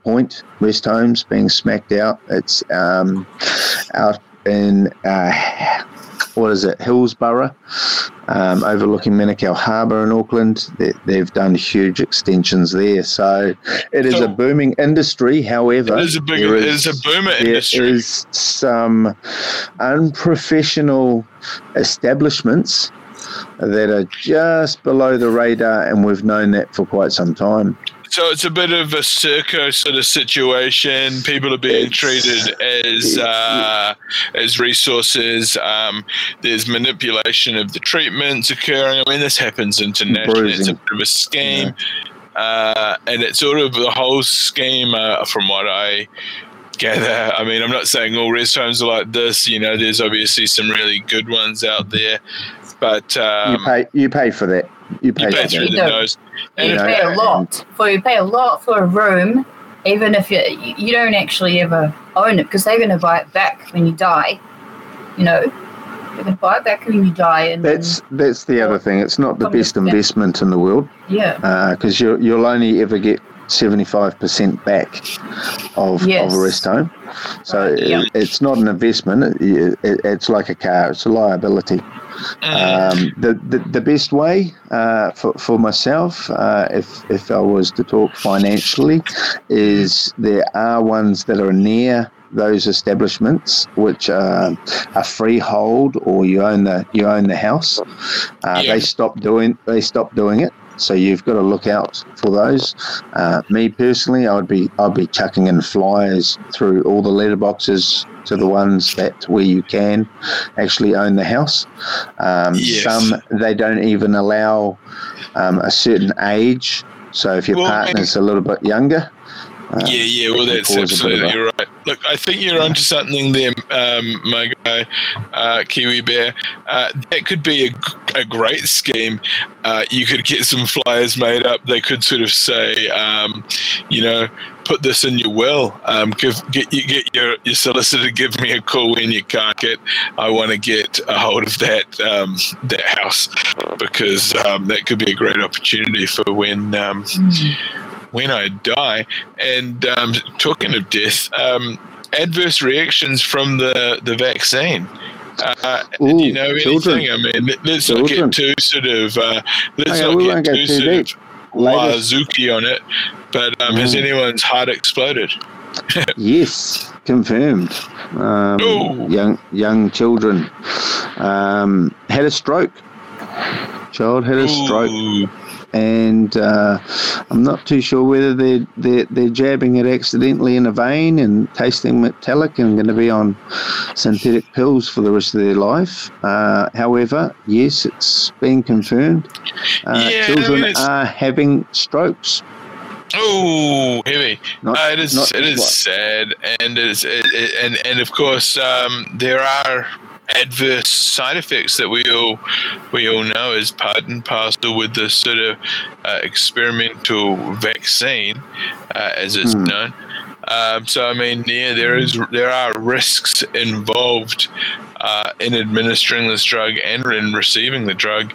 Point rest homes being smacked out. It's um, out in uh, what is it, Hillsborough, um, overlooking Manukau Harbour in Auckland. They, they've done huge extensions there, so it is So- a booming industry. However, It is a big. there It is a boomer there industry. is some unprofessional establishments that are just below the radar, and we've known that for quite some time. So it's a bit of a circus sort of situation. People are being It's- treated as uh, as resources. Um, there's manipulation of the treatments occurring. I mean, this happens internationally. It's a bit of a scheme, uh, and it's sort of the whole scheme. Uh, from what I gather, I mean, I'm not saying all rest homes are like this. You know, there's obviously some really good ones out there, but um, you pay, you pay for that. You pay, you pay through the No. nose. You And know, pay a and- lot for you pay a lot for a room, even if you you don't actually ever own it because they're going to buy it back when you die. You know, they're going to buy it back when you die, and That's that's the other thing. It's not the best investment in the world yeah, uh, because you you'll only ever get seventy five percent back of, Yes. of a rest home. So Right, it, it's not an investment. It, it, it's like a car. It's a liability. Mm. Um, the, the the best way uh, for for myself, uh, if if I was to talk financially, is there are ones that are near those establishments which are, are freehold or you own the you own the house. Uh, Yeah. They stop doing they stop doing it. So you've got to look out for those. Uh, me personally, I'd be I'd be chucking in flyers through all the letterboxes to the ones that where you can actually own the house. Um, Yes. Some they don't even allow um, a certain age. So if your Well, partner's a little bit younger, uh, Yeah, yeah. Well, that's cause a bit of absolutely right. Look, I think you're onto something there, um, my guy, uh, Kiwi Bear. Uh, that could be a, a great scheme. Uh, you could get some flyers made up. They could sort of say, um, you know, put this in your will. Um, give get you get your, your solicitor give me a call when you can't get. I want to get a hold of that um, that house because um, that could be a great opportunity for when um, when I die. And um, talking of death, um, adverse reactions from the the vaccine. Uh, do you Ooh, know children. anything? I mean, let- let's not Children. get too sort of uh, let's Okay, not get too too sort of Wazuki on it. But um, has Mm. anyone's heart exploded? (laughs) Yes, confirmed. Um, Ooh. young young children um, had a stroke. Child had a stroke, Ooh. And uh, I'm not too sure whether they're, they're they're jabbing it accidentally in a vein and tasting metallic and going to be on synthetic pills for the rest of their life. Uh, however, yes, it's been confirmed. Uh, Yeah, I mean, children are having strokes. Oh, heavy! Not, Uh, it is. it is what? sad, and it is, it, it- and and of course, um, there are adverse side effects that we all we all know is part and parcel with the sort of uh, experimental vaccine, uh, as it's Hmm. known. Um, so I mean, yeah, there is there are risks involved uh, in administering this drug and in receiving the drug.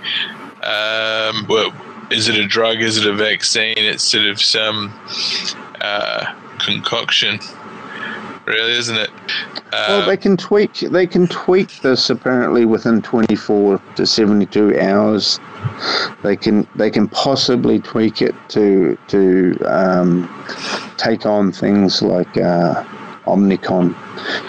Um, well, is it a drug? Is it a vaccine? It's sort of some uh, concoction, really, isn't it? Well, they can tweak. They can tweak this apparently within 24 to 72 hours. They can. They can possibly tweak it to to um, take on things like uh, Omnicom.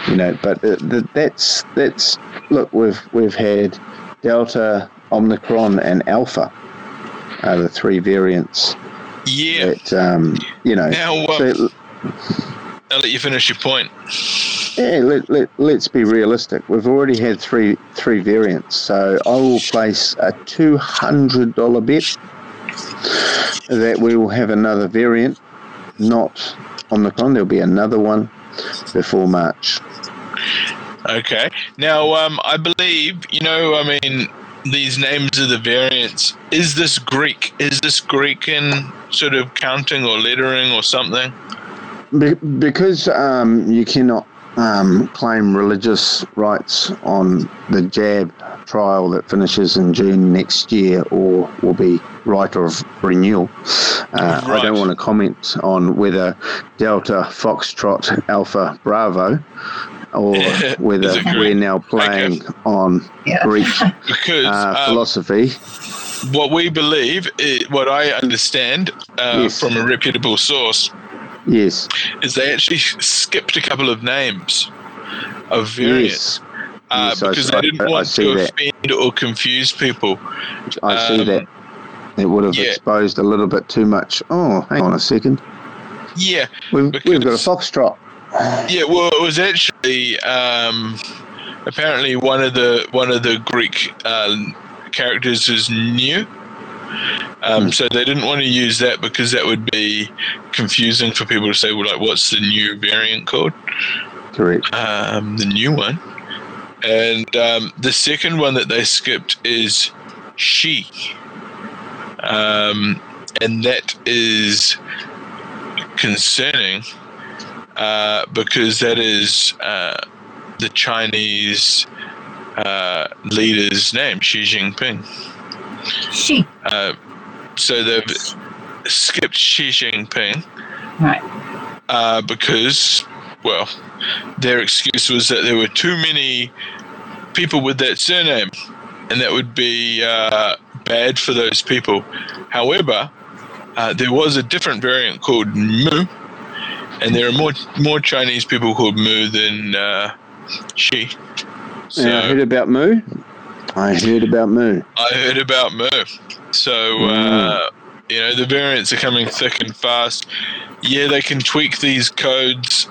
You know, but uh, that's that's look. We've we've had Delta, Omicron, and Alpha. Are the three variants yeah. that um, you know. Now, uh, so- I'll let you finish your point. Yeah, let, let, let's be realistic. We've already had three three variants, so I will place a two hundred dollar bet that we will have another variant, not Omicron. There'll be another one before March. Okay. Now, um, I believe you know. I mean, these names of the variants. Is this Greek? Is this Greek in sort of counting or lettering or something? Be- because um, you cannot um, claim religious rights on the jab trial that finishes in June next year or will be right of renewal. Uh, I don't want to comment on whether Delta, Foxtrot, Alpha, Bravo, or whether (laughs) Is it Greek? we're now playing on Yeah. Greek (laughs) Because uh, um, philosophy. what we believe, i what I understand uh, Yes. from a reputable source, Yes, is they actually skipped a couple of names of various. yes, uh, Yes, because I- they didn't I want see to that. offend or confuse people. I see um, that. It would have yeah. exposed a little bit too much. Oh, hang on a second. Yeah, We've, we've got a Because- foxtrot. yeah. Well, it was actually um, apparently one of the one of the Greek uh, characters is new. Um, Hmm. So they didn't want to use that because that would be confusing for people to say, well, like, what's the new variant called? Correct. um, the new one. And um, the second one that they skipped is she. Um, and that is concerning uh, because that is uh, the Chinese uh, leader's name, Xi Jinping. She. Uh, so they've skipped Xi Jinping Right. uh, because, well, their excuse was that there were too many people with that surname, and that would be uh, bad for those people. However, uh, there was a different variant called Mu, and there are more more Chinese people called Mu than uh, Shi. So Yeah, I heard about Moo. I heard about Moo. I heard about Mu. So, uh, you know, the variants are coming thick and fast. Yeah, they can tweak these codes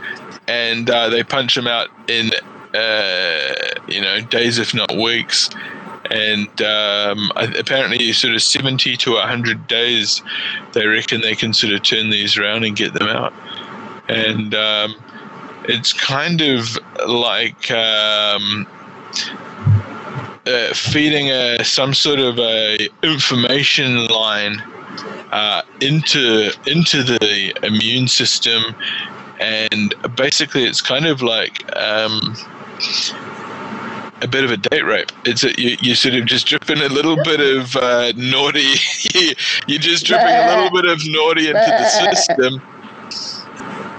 and uh, they punch them out in, uh, you know, days, if not weeks. And um, apparently, sort of 70 to 100 days, they reckon they can sort of turn these around and get them out. And um, it's kind of like um, uh, feeding a some sort of a information line uh, into into the immune system, and basically it's kind of like um, a bit of a date rape. It's a, you, you sort of just dripping a little bit of uh, naughty. (laughs) you're just dripping a little bit of naughty into the system,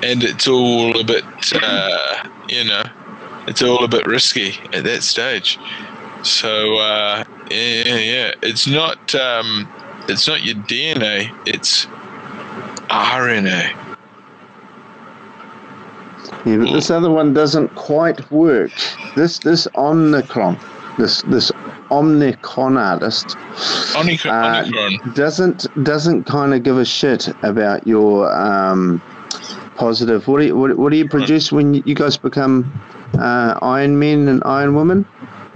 and it's all a bit, uh, you know, it's all a bit risky at that stage. So uh, yeah, yeah, it's not um, it's not your DNA. It's RNA. Yeah, but this other one doesn't quite work. This this Omnicron, this this Omnicron artist Omicron. Uh, doesn't doesn't kind of give a shit about your um, positive. What do you what, what do you produce when you guys become uh, Iron Men and Iron Women?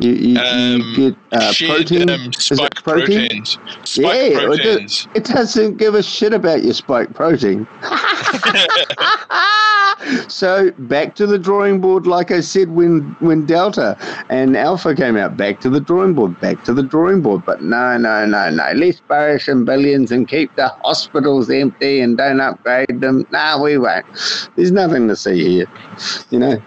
You you, Um, you get uh, Shit, protein. um, Is spike it protein? proteins. Spike Yeah, proteins. It doesn't give a shit about your spike protein. (laughs) so back to the drawing board, like I said when when Delta and Alpha came out. Back to the drawing board. Back to the drawing board. But no, no, no, no. Let's borrow some billions and keep the hospitals empty and don't upgrade them. No, we won't. There's nothing to see here. You know,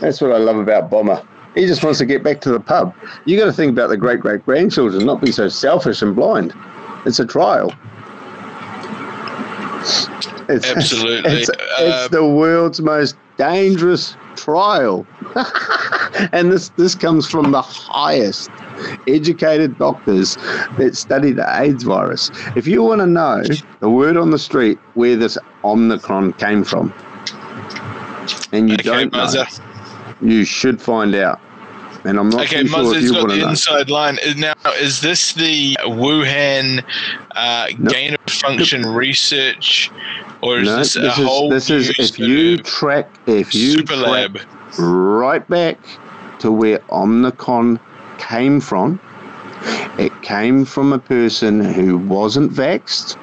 that's what I love about Bomber. He just wants to get back to the pub. You got to think about the great great grandchildren, not be so selfish and blind. It's a trial. It's, Absolutely. It's, it's the um, world's most dangerous trial, (laughs) and this this comes from the highest educated doctors that study the AIDS virus. If you want to know the word on the street where this Omicron came from, and you Okay, don't know. You should find out. And I'm not Okay, too sure if you got want to the know. inside line. Now, is this the Wuhan uh, Nope. gain of function research, or is No, this this a is whole this is if you track if you super track lab? right back to where Omnicon came from. It came from a person who wasn't vaxxed,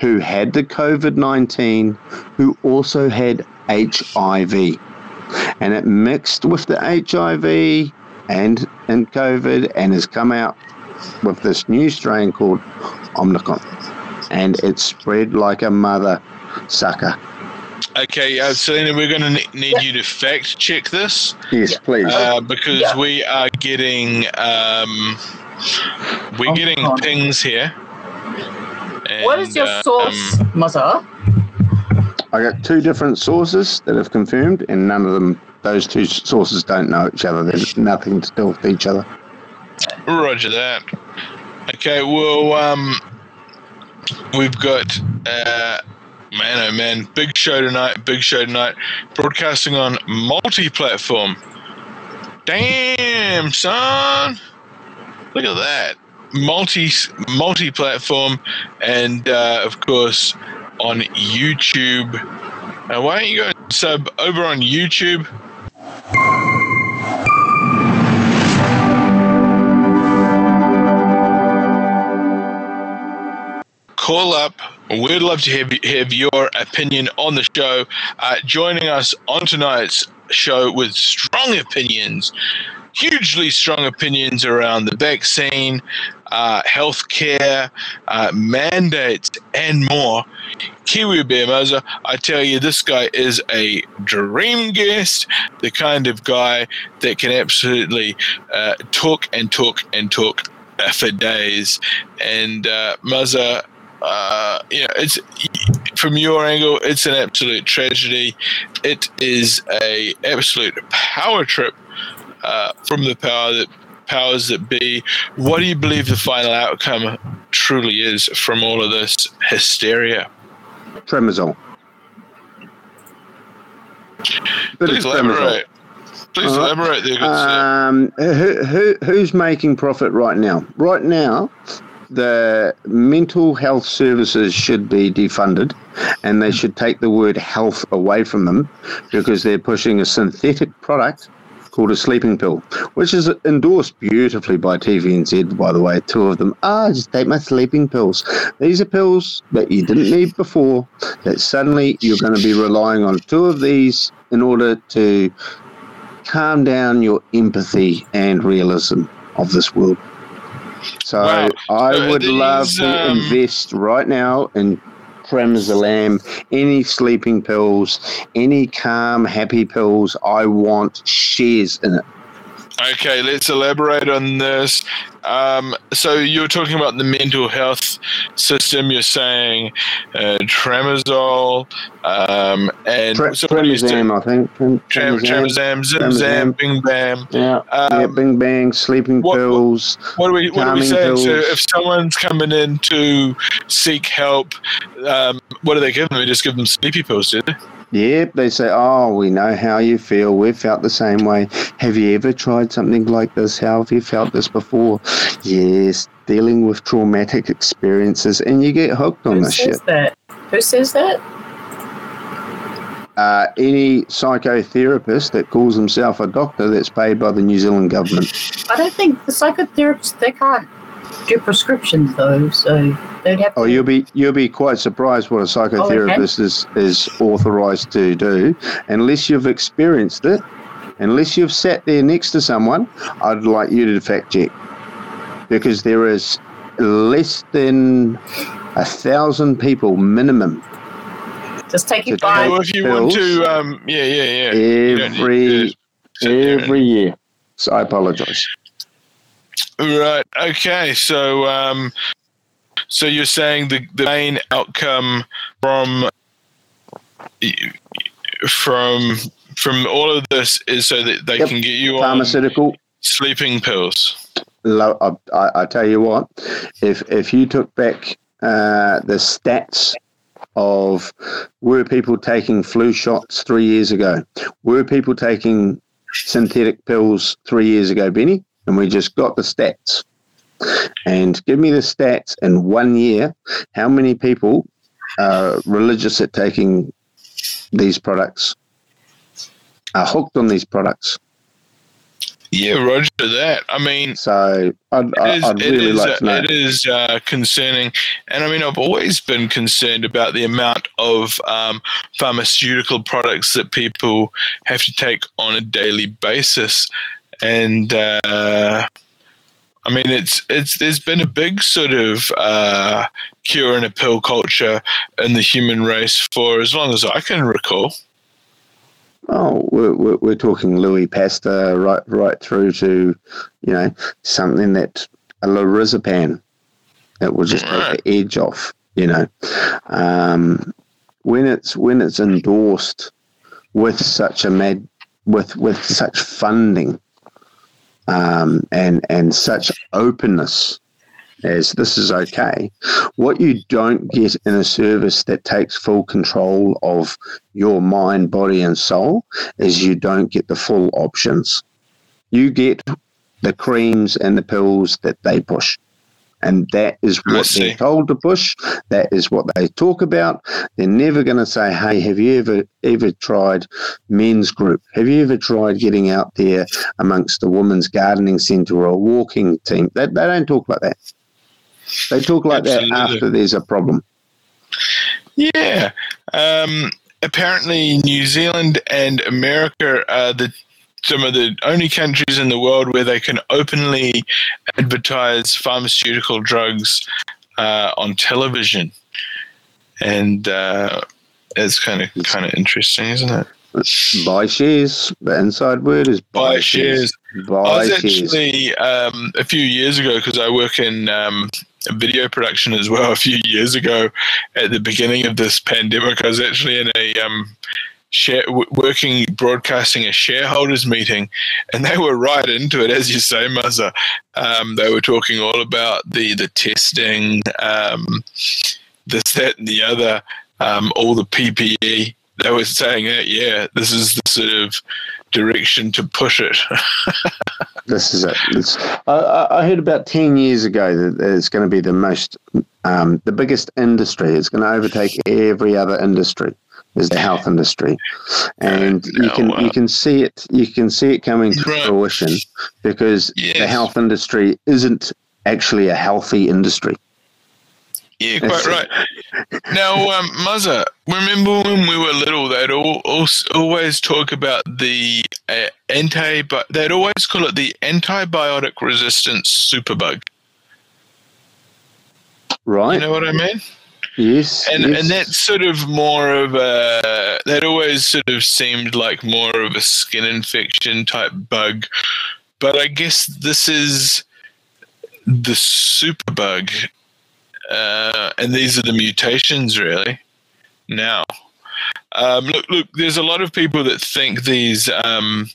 who had the COVID 19, who also had HIV. And it mixed with the HIV and, and COVID and has come out with this new strain called Omnicron. And it spread like a mother sucker. Okay, uh, Selena, we're going to ne- need you to fact check this Yes, please. uh, because Yeah. we are getting um, we're getting Omicron. pings here. What is your uh, source, um, Muzza? I got two different sources that have confirmed, and none of them, those two sources don't know each other. There's nothing to do with each other. Roger that. Okay, well, um, we've got, uh, man, oh man, big show tonight, big show tonight, broadcasting on multi platform. Damn, son. Look at that. Multi multi platform, and uh, of course on YouTube. Now, why don't you go sub over on YouTube? call up. We'd love to have, have your opinion on the show. Uh, joining us on tonight's show with strong opinions, hugely strong opinions around the vaccine, uh, healthcare, uh, mandates, and more. Kiwi Bear Moser, I tell you, this guy is a dream guest, the kind of guy that can absolutely uh, talk and talk and talk for days. And uh, uh, you know, it's from your angle, it's an absolute tragedy. It is a absolute power trip uh, from the power that powers that be. What do you believe the final outcome truly is from all of this hysteria? Tremazole. Bit Please elaborate. Please right. elaborate there. Um, who, who, who's making profit right now? Right now, the mental health services should be defunded and they should take the word health away from them because they're pushing a synthetic product called a sleeping pill, which is endorsed beautifully by TVNZ, by the way. Two of them. Ah, just take my sleeping pills. These are pills that you didn't need before, that suddenly you're going to be relying on two of these in order to calm down your empathy and realism of this world. So Wow. I would love to um, invest right now in Premazolam, any sleeping pills, any calm, happy pills. I want shares in it. Okay, let's elaborate on this. Um, so you're talking about the mental health system. You're saying uh, tramadol um, and Pre- so what do you say? Premazam, I think. Tram, Tramazam, Zim Tramazam. Zam, Bing Bam. Yeah, yeah, Um, bing bang, sleeping what- pills. What are we? What are we saying? So if someone's coming in to seek help, um, what do they give them? They just give them sleepy pills, do they? Yep, they say, oh, we know how you feel. We've felt the same way. Have you ever tried something like this? How have you felt this before? Yes, dealing with traumatic experiences, and you get hooked on Who this shit. says that? Who says that? Uh, any psychotherapist that calls himself a doctor that's paid by the New Zealand government. I don't think the psychotherapists they can't do prescriptions though, so they'd have to. Oh, you'll be you'll be quite surprised what a psychotherapist is is authorised to do, unless you've experienced it. Unless you've sat there next to someone, I'd like you to fact check, because there is less than a thousand people minimum just take to it by. Well, if you want to, um, yeah, yeah, yeah. You don't need every to sit there and- every year. So I apologise. Right. Okay. So, um, so you're saying the the main outcome from from from all of this is so that they Yep. can get you on Pharmaceutical sleeping pills. I, I, I tell you what, if if you took back uh, the stats of were people taking flu shots three years ago, were people taking synthetic pills three years ago, Benny, and we just got the stats. And give me the stats in one year. How many people are religious at taking these products? Are hooked on these products? Yeah, Roger. That. I mean, So I'd, It I- is, I'd really is, like to know. it is uh, concerning, and I mean, I've always been concerned about the amount of um, pharmaceutical products that people have to take on a daily basis, and uh, I mean, it's it's there's been a big sort of uh, cure and a pill culture in the human race for as long as I can recall. Oh, we're, we're, talking Louis Pasteur right right through to, you know, something that a lorazepam that will just take the edge off. You know, um, when it's when it's endorsed with such a mad with with such funding um, and and such openness as this is okay. What you don't get in a service that takes full control of your mind, body, and soul is you don't get the full options. You get the creams and the pills that they push. And that is what they're told to push. That is what they talk about. They're never going to say, "Hey, have you ever ever tried men's group? Have you ever tried getting out there amongst the women's gardening centre or a walking team?" They, they don't talk like that. They talk like Absolutely. that after there's a problem. Yeah. Um, apparently, New Zealand and America are the some of the only countries in the world where they can openly advertise pharmaceutical drugs uh, on television, and uh, it's kind of kind of interesting, isn't it? Buy shares. The inside word is buy, Buy shares. I Buy was shares. actually um, a few years ago because I work in um, video production as well. A few years ago, at the beginning of this pandemic, I was actually in a um, share, working broadcasting a shareholders meeting, and they were right into it, as you say, Muzza. Um, they were talking all about the the testing, um, this, that, and the other, um, all the PPE. They were saying that, yeah, this is the sort of direction to push it. (laughs) This is it. I, I heard about 10 years ago that it's going to be the most, um, the biggest industry. It's going to overtake every other industry is the health industry, and you no, can uh, you can see it you can see it coming to Right. fruition because the health industry isn't actually a healthy industry. Yeah, quite right. Now, um, Muzza, remember when we were little, they'd all, al- always talk about the uh, anti, they'd always call it the antibiotic resistant superbug. Right? You know what I mean? Yes. And yes. and that's sort of more of a that always sort of seemed like more of a skin infection type bug, but I guess this is the superbug, uh, and these are the mutations really. Now, um, look, look. There's a lot of people that think these. Um,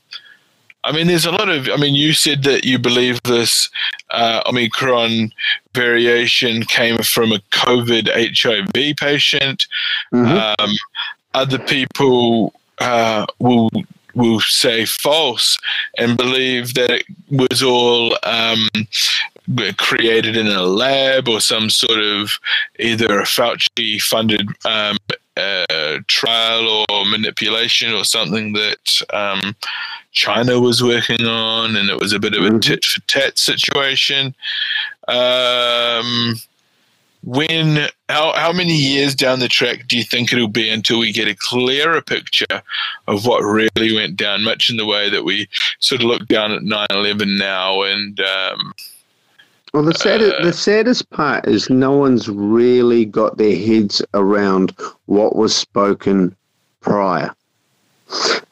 I mean, there's a lot of. I mean, you said that you believe this uh, Omicron variation came from a COVID HIV patient. Mhm. Um, other people uh, will will say false and believe that it was all um, created in a lab or some sort of either a Fauci funded um, uh, trial or manipulation or something that um, China was working on, and it was a bit of a Mhm. tit for tat situation. Um, when how how many years down the track do you think it'll be until we get a clearer picture of what really went down? Much in the way that we sort of look down at 9-11 now, and um, Well, the saddest, Uh, the saddest part is no one's really got their heads around what was spoken prior.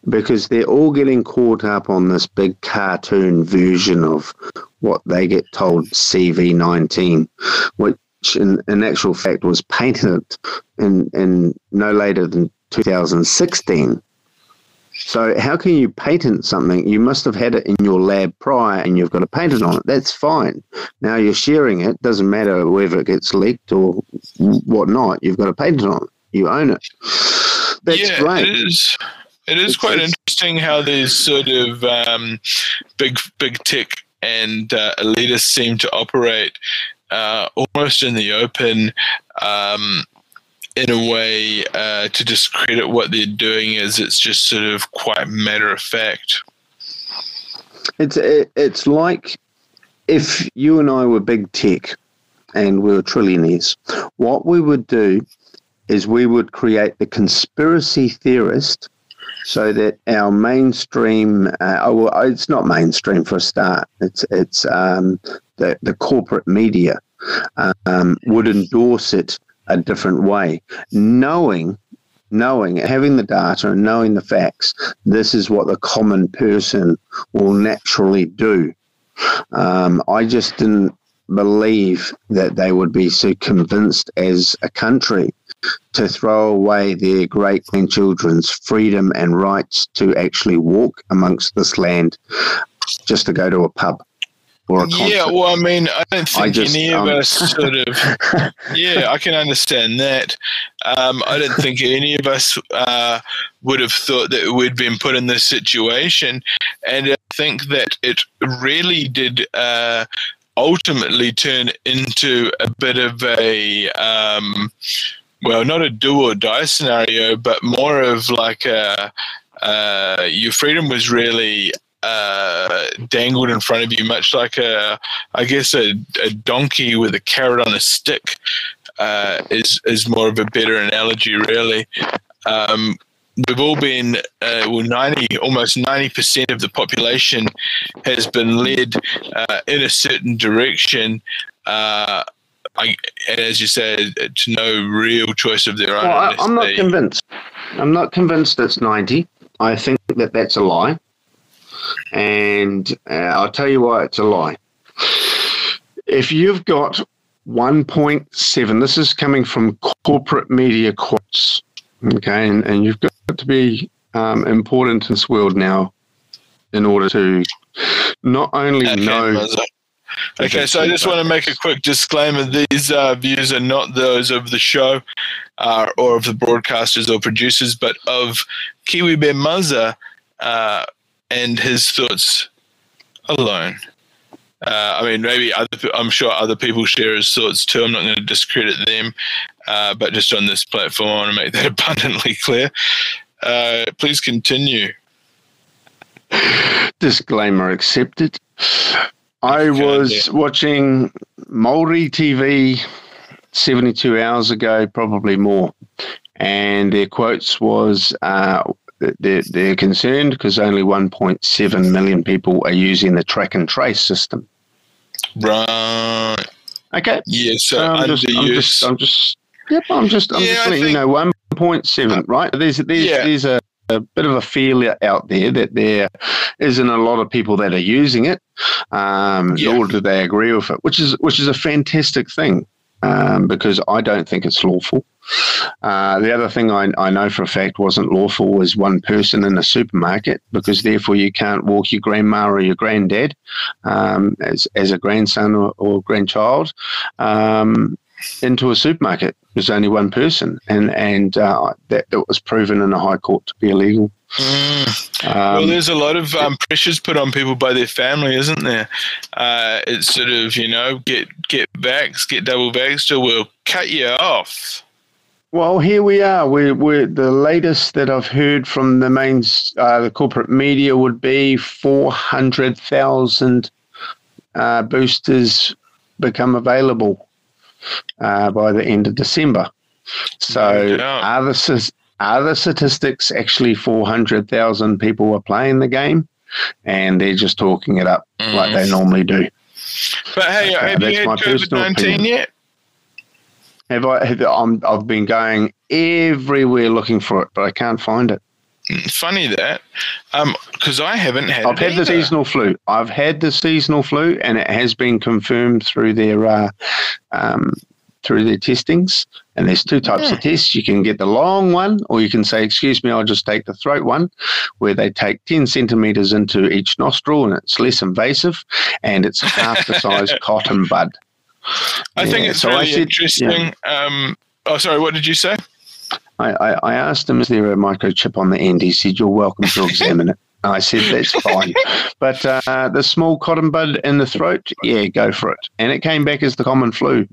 Because they're all getting caught up on this big cartoon version of what they get told CV19, which in, in actual fact was patented in, in no later than 2016. So how can you patent something? You must have had it in your lab prior and you've got a patent on it. That's fine. Now you're sharing it. Doesn't matter whether it gets leaked or whatnot. You've got a patent on it. You own it. That's yeah, great. it is. It is It's- quite it's- interesting how these sort of um, big big tech and uh, elitists seem to operate uh, almost in the open. Um, in a way, uh, to discredit what they're doing, is it's just sort of quite matter of fact. It's it, it's like if you and I were big tech and we were trillionaires. What we would do is we would create the conspiracy theorist so that our mainstream uh, oh, well, it's not mainstream for a start. It's it's um, the, the corporate media um, would endorse it a different way knowing knowing having the data and knowing the facts this is what the common person will naturally do. Um, i just didn't believe that they would be so convinced as a country to throw away their great grandchildren's freedom and rights to actually walk amongst this land just to go to a pub or a concert. Yeah, well, I mean, I don't think I just, any of um, us sort of. (laughs) yeah, I can understand that. Um, I don't think any of us uh, would have thought that we'd been put in this situation, and I think that it really did uh, ultimately turn into a bit of a. Um, well, not a do or die scenario, but more of like a. Uh, your freedom was really uh, dangled in front of you, much like a, I guess, a, a donkey with a carrot on a stick, uh, is is more of a better analogy, really. Um, we've all been, uh, well, ninety, almost ninety percent of the population has been led uh, in a certain direction. Uh, I, and as you said, to no real choice of their own. Well, I, I'm not they- convinced. I'm not convinced it's 90. I think that that's a lie. And uh, I'll tell you why it's a lie. If you've got 1.7, this is coming from corporate media quotes, okay, and, and you've got to be um, important in this world now in order to not only Okay, know. Mazza. Okay, so I just want to make a quick disclaimer. These uh, views are not those of the show uh, or of the broadcasters or producers, but of Kiwi Bear Muzza uh, and his thoughts alone. Uh, I mean, maybe other, I'm sure other people share his thoughts too. I'm not going to discredit them. uh, but just on this platform, I want to make that (laughs) abundantly clear. Uh, please continue. Disclaimer accepted. I was watching Maori TV 72 hours ago, probably more, and their quotes was uh, they're, they're concerned because only 1.7 million people are using the track and trace system. Right. Okay. Yeah, so I'm just, I'm just, I'm just, yep, I'm just, I'm Yeah, just letting you think- know 1.7, right? There's, there's, Yeah. there's a, a bit of a feel out there that there isn't a lot of people that are using it, um, Yeah. nor do they agree with it, which is, which is a fantastic thing. Um, because I don't think it's lawful. Uh, the other thing I, I know for a fact wasn't lawful was one person in a supermarket, because therefore you can't walk your grandma or your granddad um, as, as a grandson or, or grandchild um, into a supermarket. There's only one person, and and uh, that, that was proven in a high court to be illegal. Mm. Um, well, there's a lot of um, pressures put on people by their family, isn't there? Uh, it's sort of you know get get vaxxed, get double vaxxed, or we'll cut you off. Well, here we are. We're, we're the latest that I've heard from the main, uh, the corporate media would be four hundred thousand uh, boosters become available uh, by the end of December. So, are the are the statistics actually four hundred thousand people are playing the game, and they're just talking it up like they normally do? But hey, Okay, have you had COVID-19 yet? Have I? Have, I'm, I've been going everywhere looking for it, but I can't find it. Funny that, because I haven't had. I've had the seasonal flu. I've had the seasonal flu, and it has been confirmed through their uh, um, through their testings. And there's two types of tests. You can get the long one, or you can say, "Excuse me, I'll just take the throat one," where they take ten centimeters into each nostril, and it's less invasive, and it's half (laughs) the size cotton bud. I think it's so really said- interesting. Um, oh, sorry, what did you say? I, I, I asked him, "Is there a microchip on the end?" He said, "You're welcome to examine it." (laughs) I said, "That's fine," but uh, the small cotton bud in the throat, yeah, go for it. And it came back as the common flu.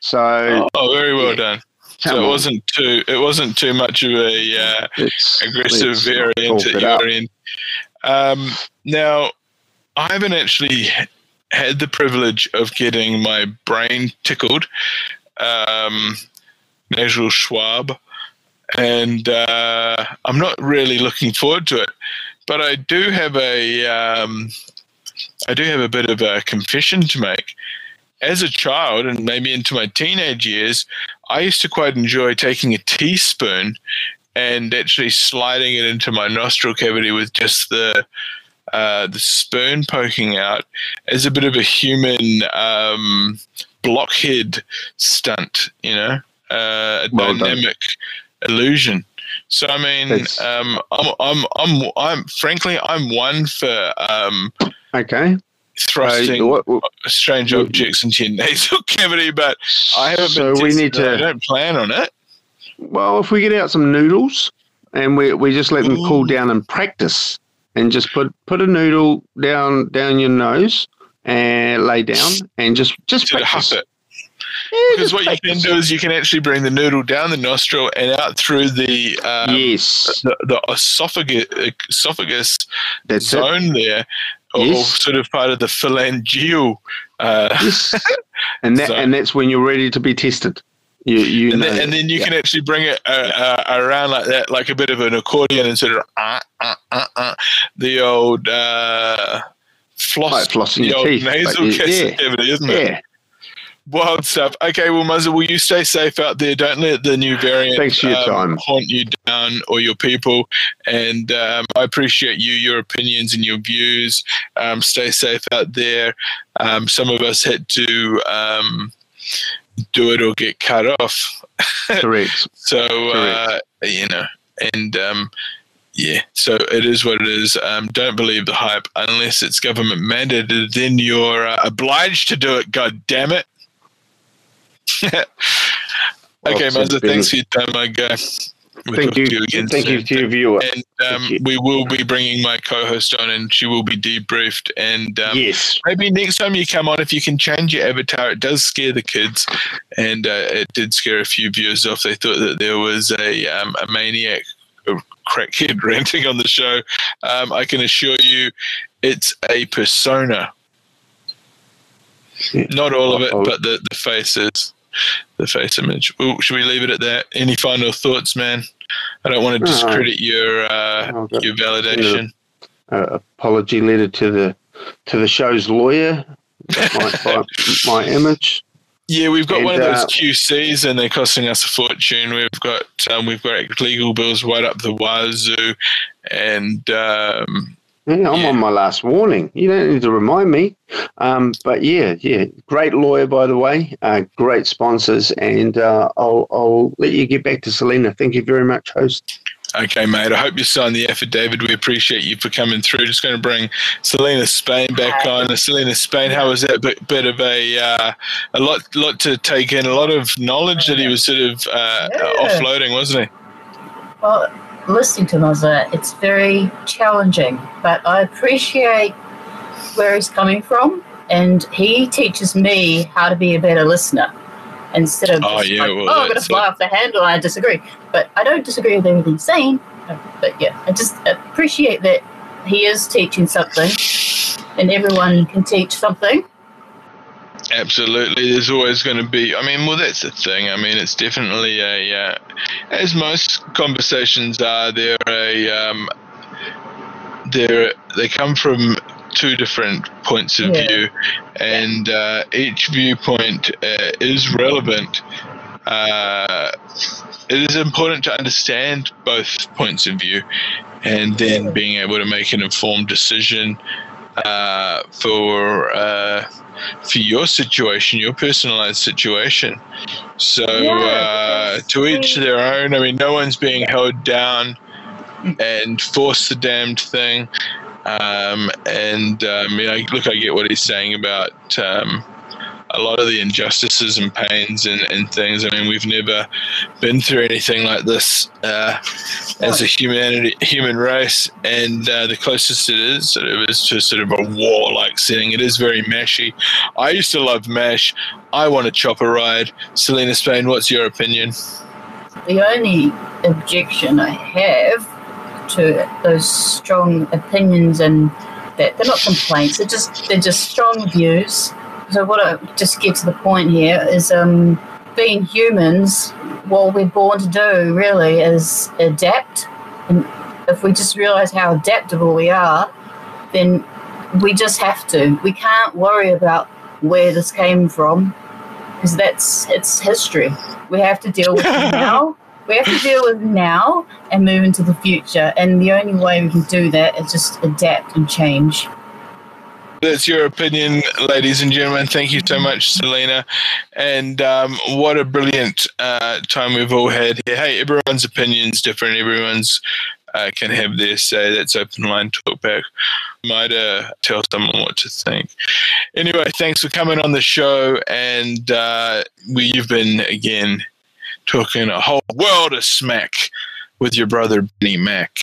So Oh, very well done. come So it on, wasn't too. It wasn't too much of a uh, aggressive variant at your end. Um, now, I haven't actually had the privilege of getting my brain tickled, um, nasal swab, and uh, I'm not really looking forward to it. But I do have a, um, I do have a bit of a confession to make. As a child, and maybe into my teenage years, I used to quite enjoy taking a teaspoon and actually sliding it into my nostril cavity with just the uh, the spoon poking out as a bit of a human um, blockhead stunt, you know, uh, a Well dynamic illusion. So I mean, um, I'm, I'm, I'm, I'm, frankly, I'm one for um, Okay. thrusting Uh, what- what- strange what- objects into your nasal (laughs) cavity, but I haven't so we need to. I don't plan on it. Well, if we get out some noodles and we, we just let them cool down and practice, and just put put a noodle down down your nose and lay down and just just to practice. huff it. Yeah, Because what you can do is you can actually bring the noodle down the nostril and out through the um, yes, the, the esophagus, esophagus that's it. zone there, or, Yes. sort of part of the pharyngeal. Uh, Yes, (laughs) and that So- and that's when you're ready to be tested. You you and, then, and then you yeah. can actually bring it uh, uh, around like that, like a bit of an accordion, and sort of uh, uh, uh, uh, the old uh, floss, Like flossing the your old teeth, nasal like, yeah. cavity, isn't it? Wild stuff. Okay, well, Muzza, will you stay safe out there? Don't let the new variant Thanks for your um, time. haunt you down or your people. And um, I appreciate you, your opinions and your views. Um, stay safe out there. Um, some of us had to um, do it or get cut off. (laughs) Correct. So, uh, you know, and um, yeah, so it is what it is. Um, don't believe the hype unless it's government mandated. Then you're uh, obliged to do it. God damn it. (laughs) okay, Mazza, thanks for your time, my guy. We'll Thank you. to again Thank you to your viewer. And um, you. we will be bringing my co-host on, and she will be debriefed. And um, yes. maybe next time you come on, if you can change your avatar, it does scare the kids, and uh, it did scare a few viewers off. They thought that there was a um, a maniac, a crackhead (laughs) ranting on the show. Um, I can assure you, it's a persona. Not all of it, but the the faces, the face image. Well, should we leave it at that? Any final thoughts, man? I don't want to No. discredit your uh, your validation. a apology letter to the to the show's lawyer. my, my, (laughs) my image. Yeah, we've got And, one of those uh, QCs, and they're costing us a fortune. We've got um, we've got legal bills right up the wazoo, and um, Yeah, I'm Yeah. on my last warning. You don't need to remind me. Um, but yeah, yeah, great lawyer by the way. Uh, great sponsors, and uh, I'll I'll let you get back to Selena. Thank you very much, host. okay, mate. I hope you signed the affidavit. We appreciate you for coming through. Just going to bring Selena Spain back on. Selena Spain, how was that? Bit, bit of a uh, a lot lot to take in. A lot of knowledge that he was sort of uh, Yeah. offloading, wasn't he? Well, listening to Mazza, it's very challenging, but I appreciate where he's coming from, and he teaches me how to be a better listener instead of Oh, just yeah, like, well, oh, I'm going to fly off the handle I disagree. But I don't disagree with everything he's saying. But yeah, I just appreciate that he is teaching something, and everyone can teach something. Absolutely, there's always going to be. I mean, well, that's the thing. I mean, it's definitely a, uh, as most conversations are, they're a, um, they're they come from two different points of Yeah. view, and uh, each viewpoint uh, is relevant. Uh, it is important to understand both points of view, and then being able to make an informed decision uh, for. Uh, for your situation, your personalized situation. So, Yeah, uh, to each their own. I mean, no one's being held down and force the damned thing. Um, and um, you know, look, I get what he's saying about um, a lot of the injustices and pains and, and things. I mean, we've never been through anything like this uh, as a humanity, human race, and uh, the closest it is sort of is to sort of a war-like setting. It is very mashy. I used to love mash. I want a chopper ride. Selena Spain, what's your opinion? The only objection I have to those strong opinions and that they're not complaints, they're just they're just strong views. So what I just get to the point here is um being humans, what we're born to do really is adapt. And if we just realize how adaptable we are, then we just have to. We can't worry about where this came from because that's it's history. We have to deal with it now. (laughs) We have to deal with now and move into the future. And the only way we can do that is just adapt and change. That's your opinion, ladies and gentlemen. Thank you so much, Selena. And um, what a brilliant uh, time we've all had here. Hey, everyone's opinion's different. Everyone's uh, can have their say. That's open line talkback. Might uh, tell someone what to think. Anyway, thanks for coming on the show. And uh, we've been, again, talking a whole world of smack with your brother, Benny Mack.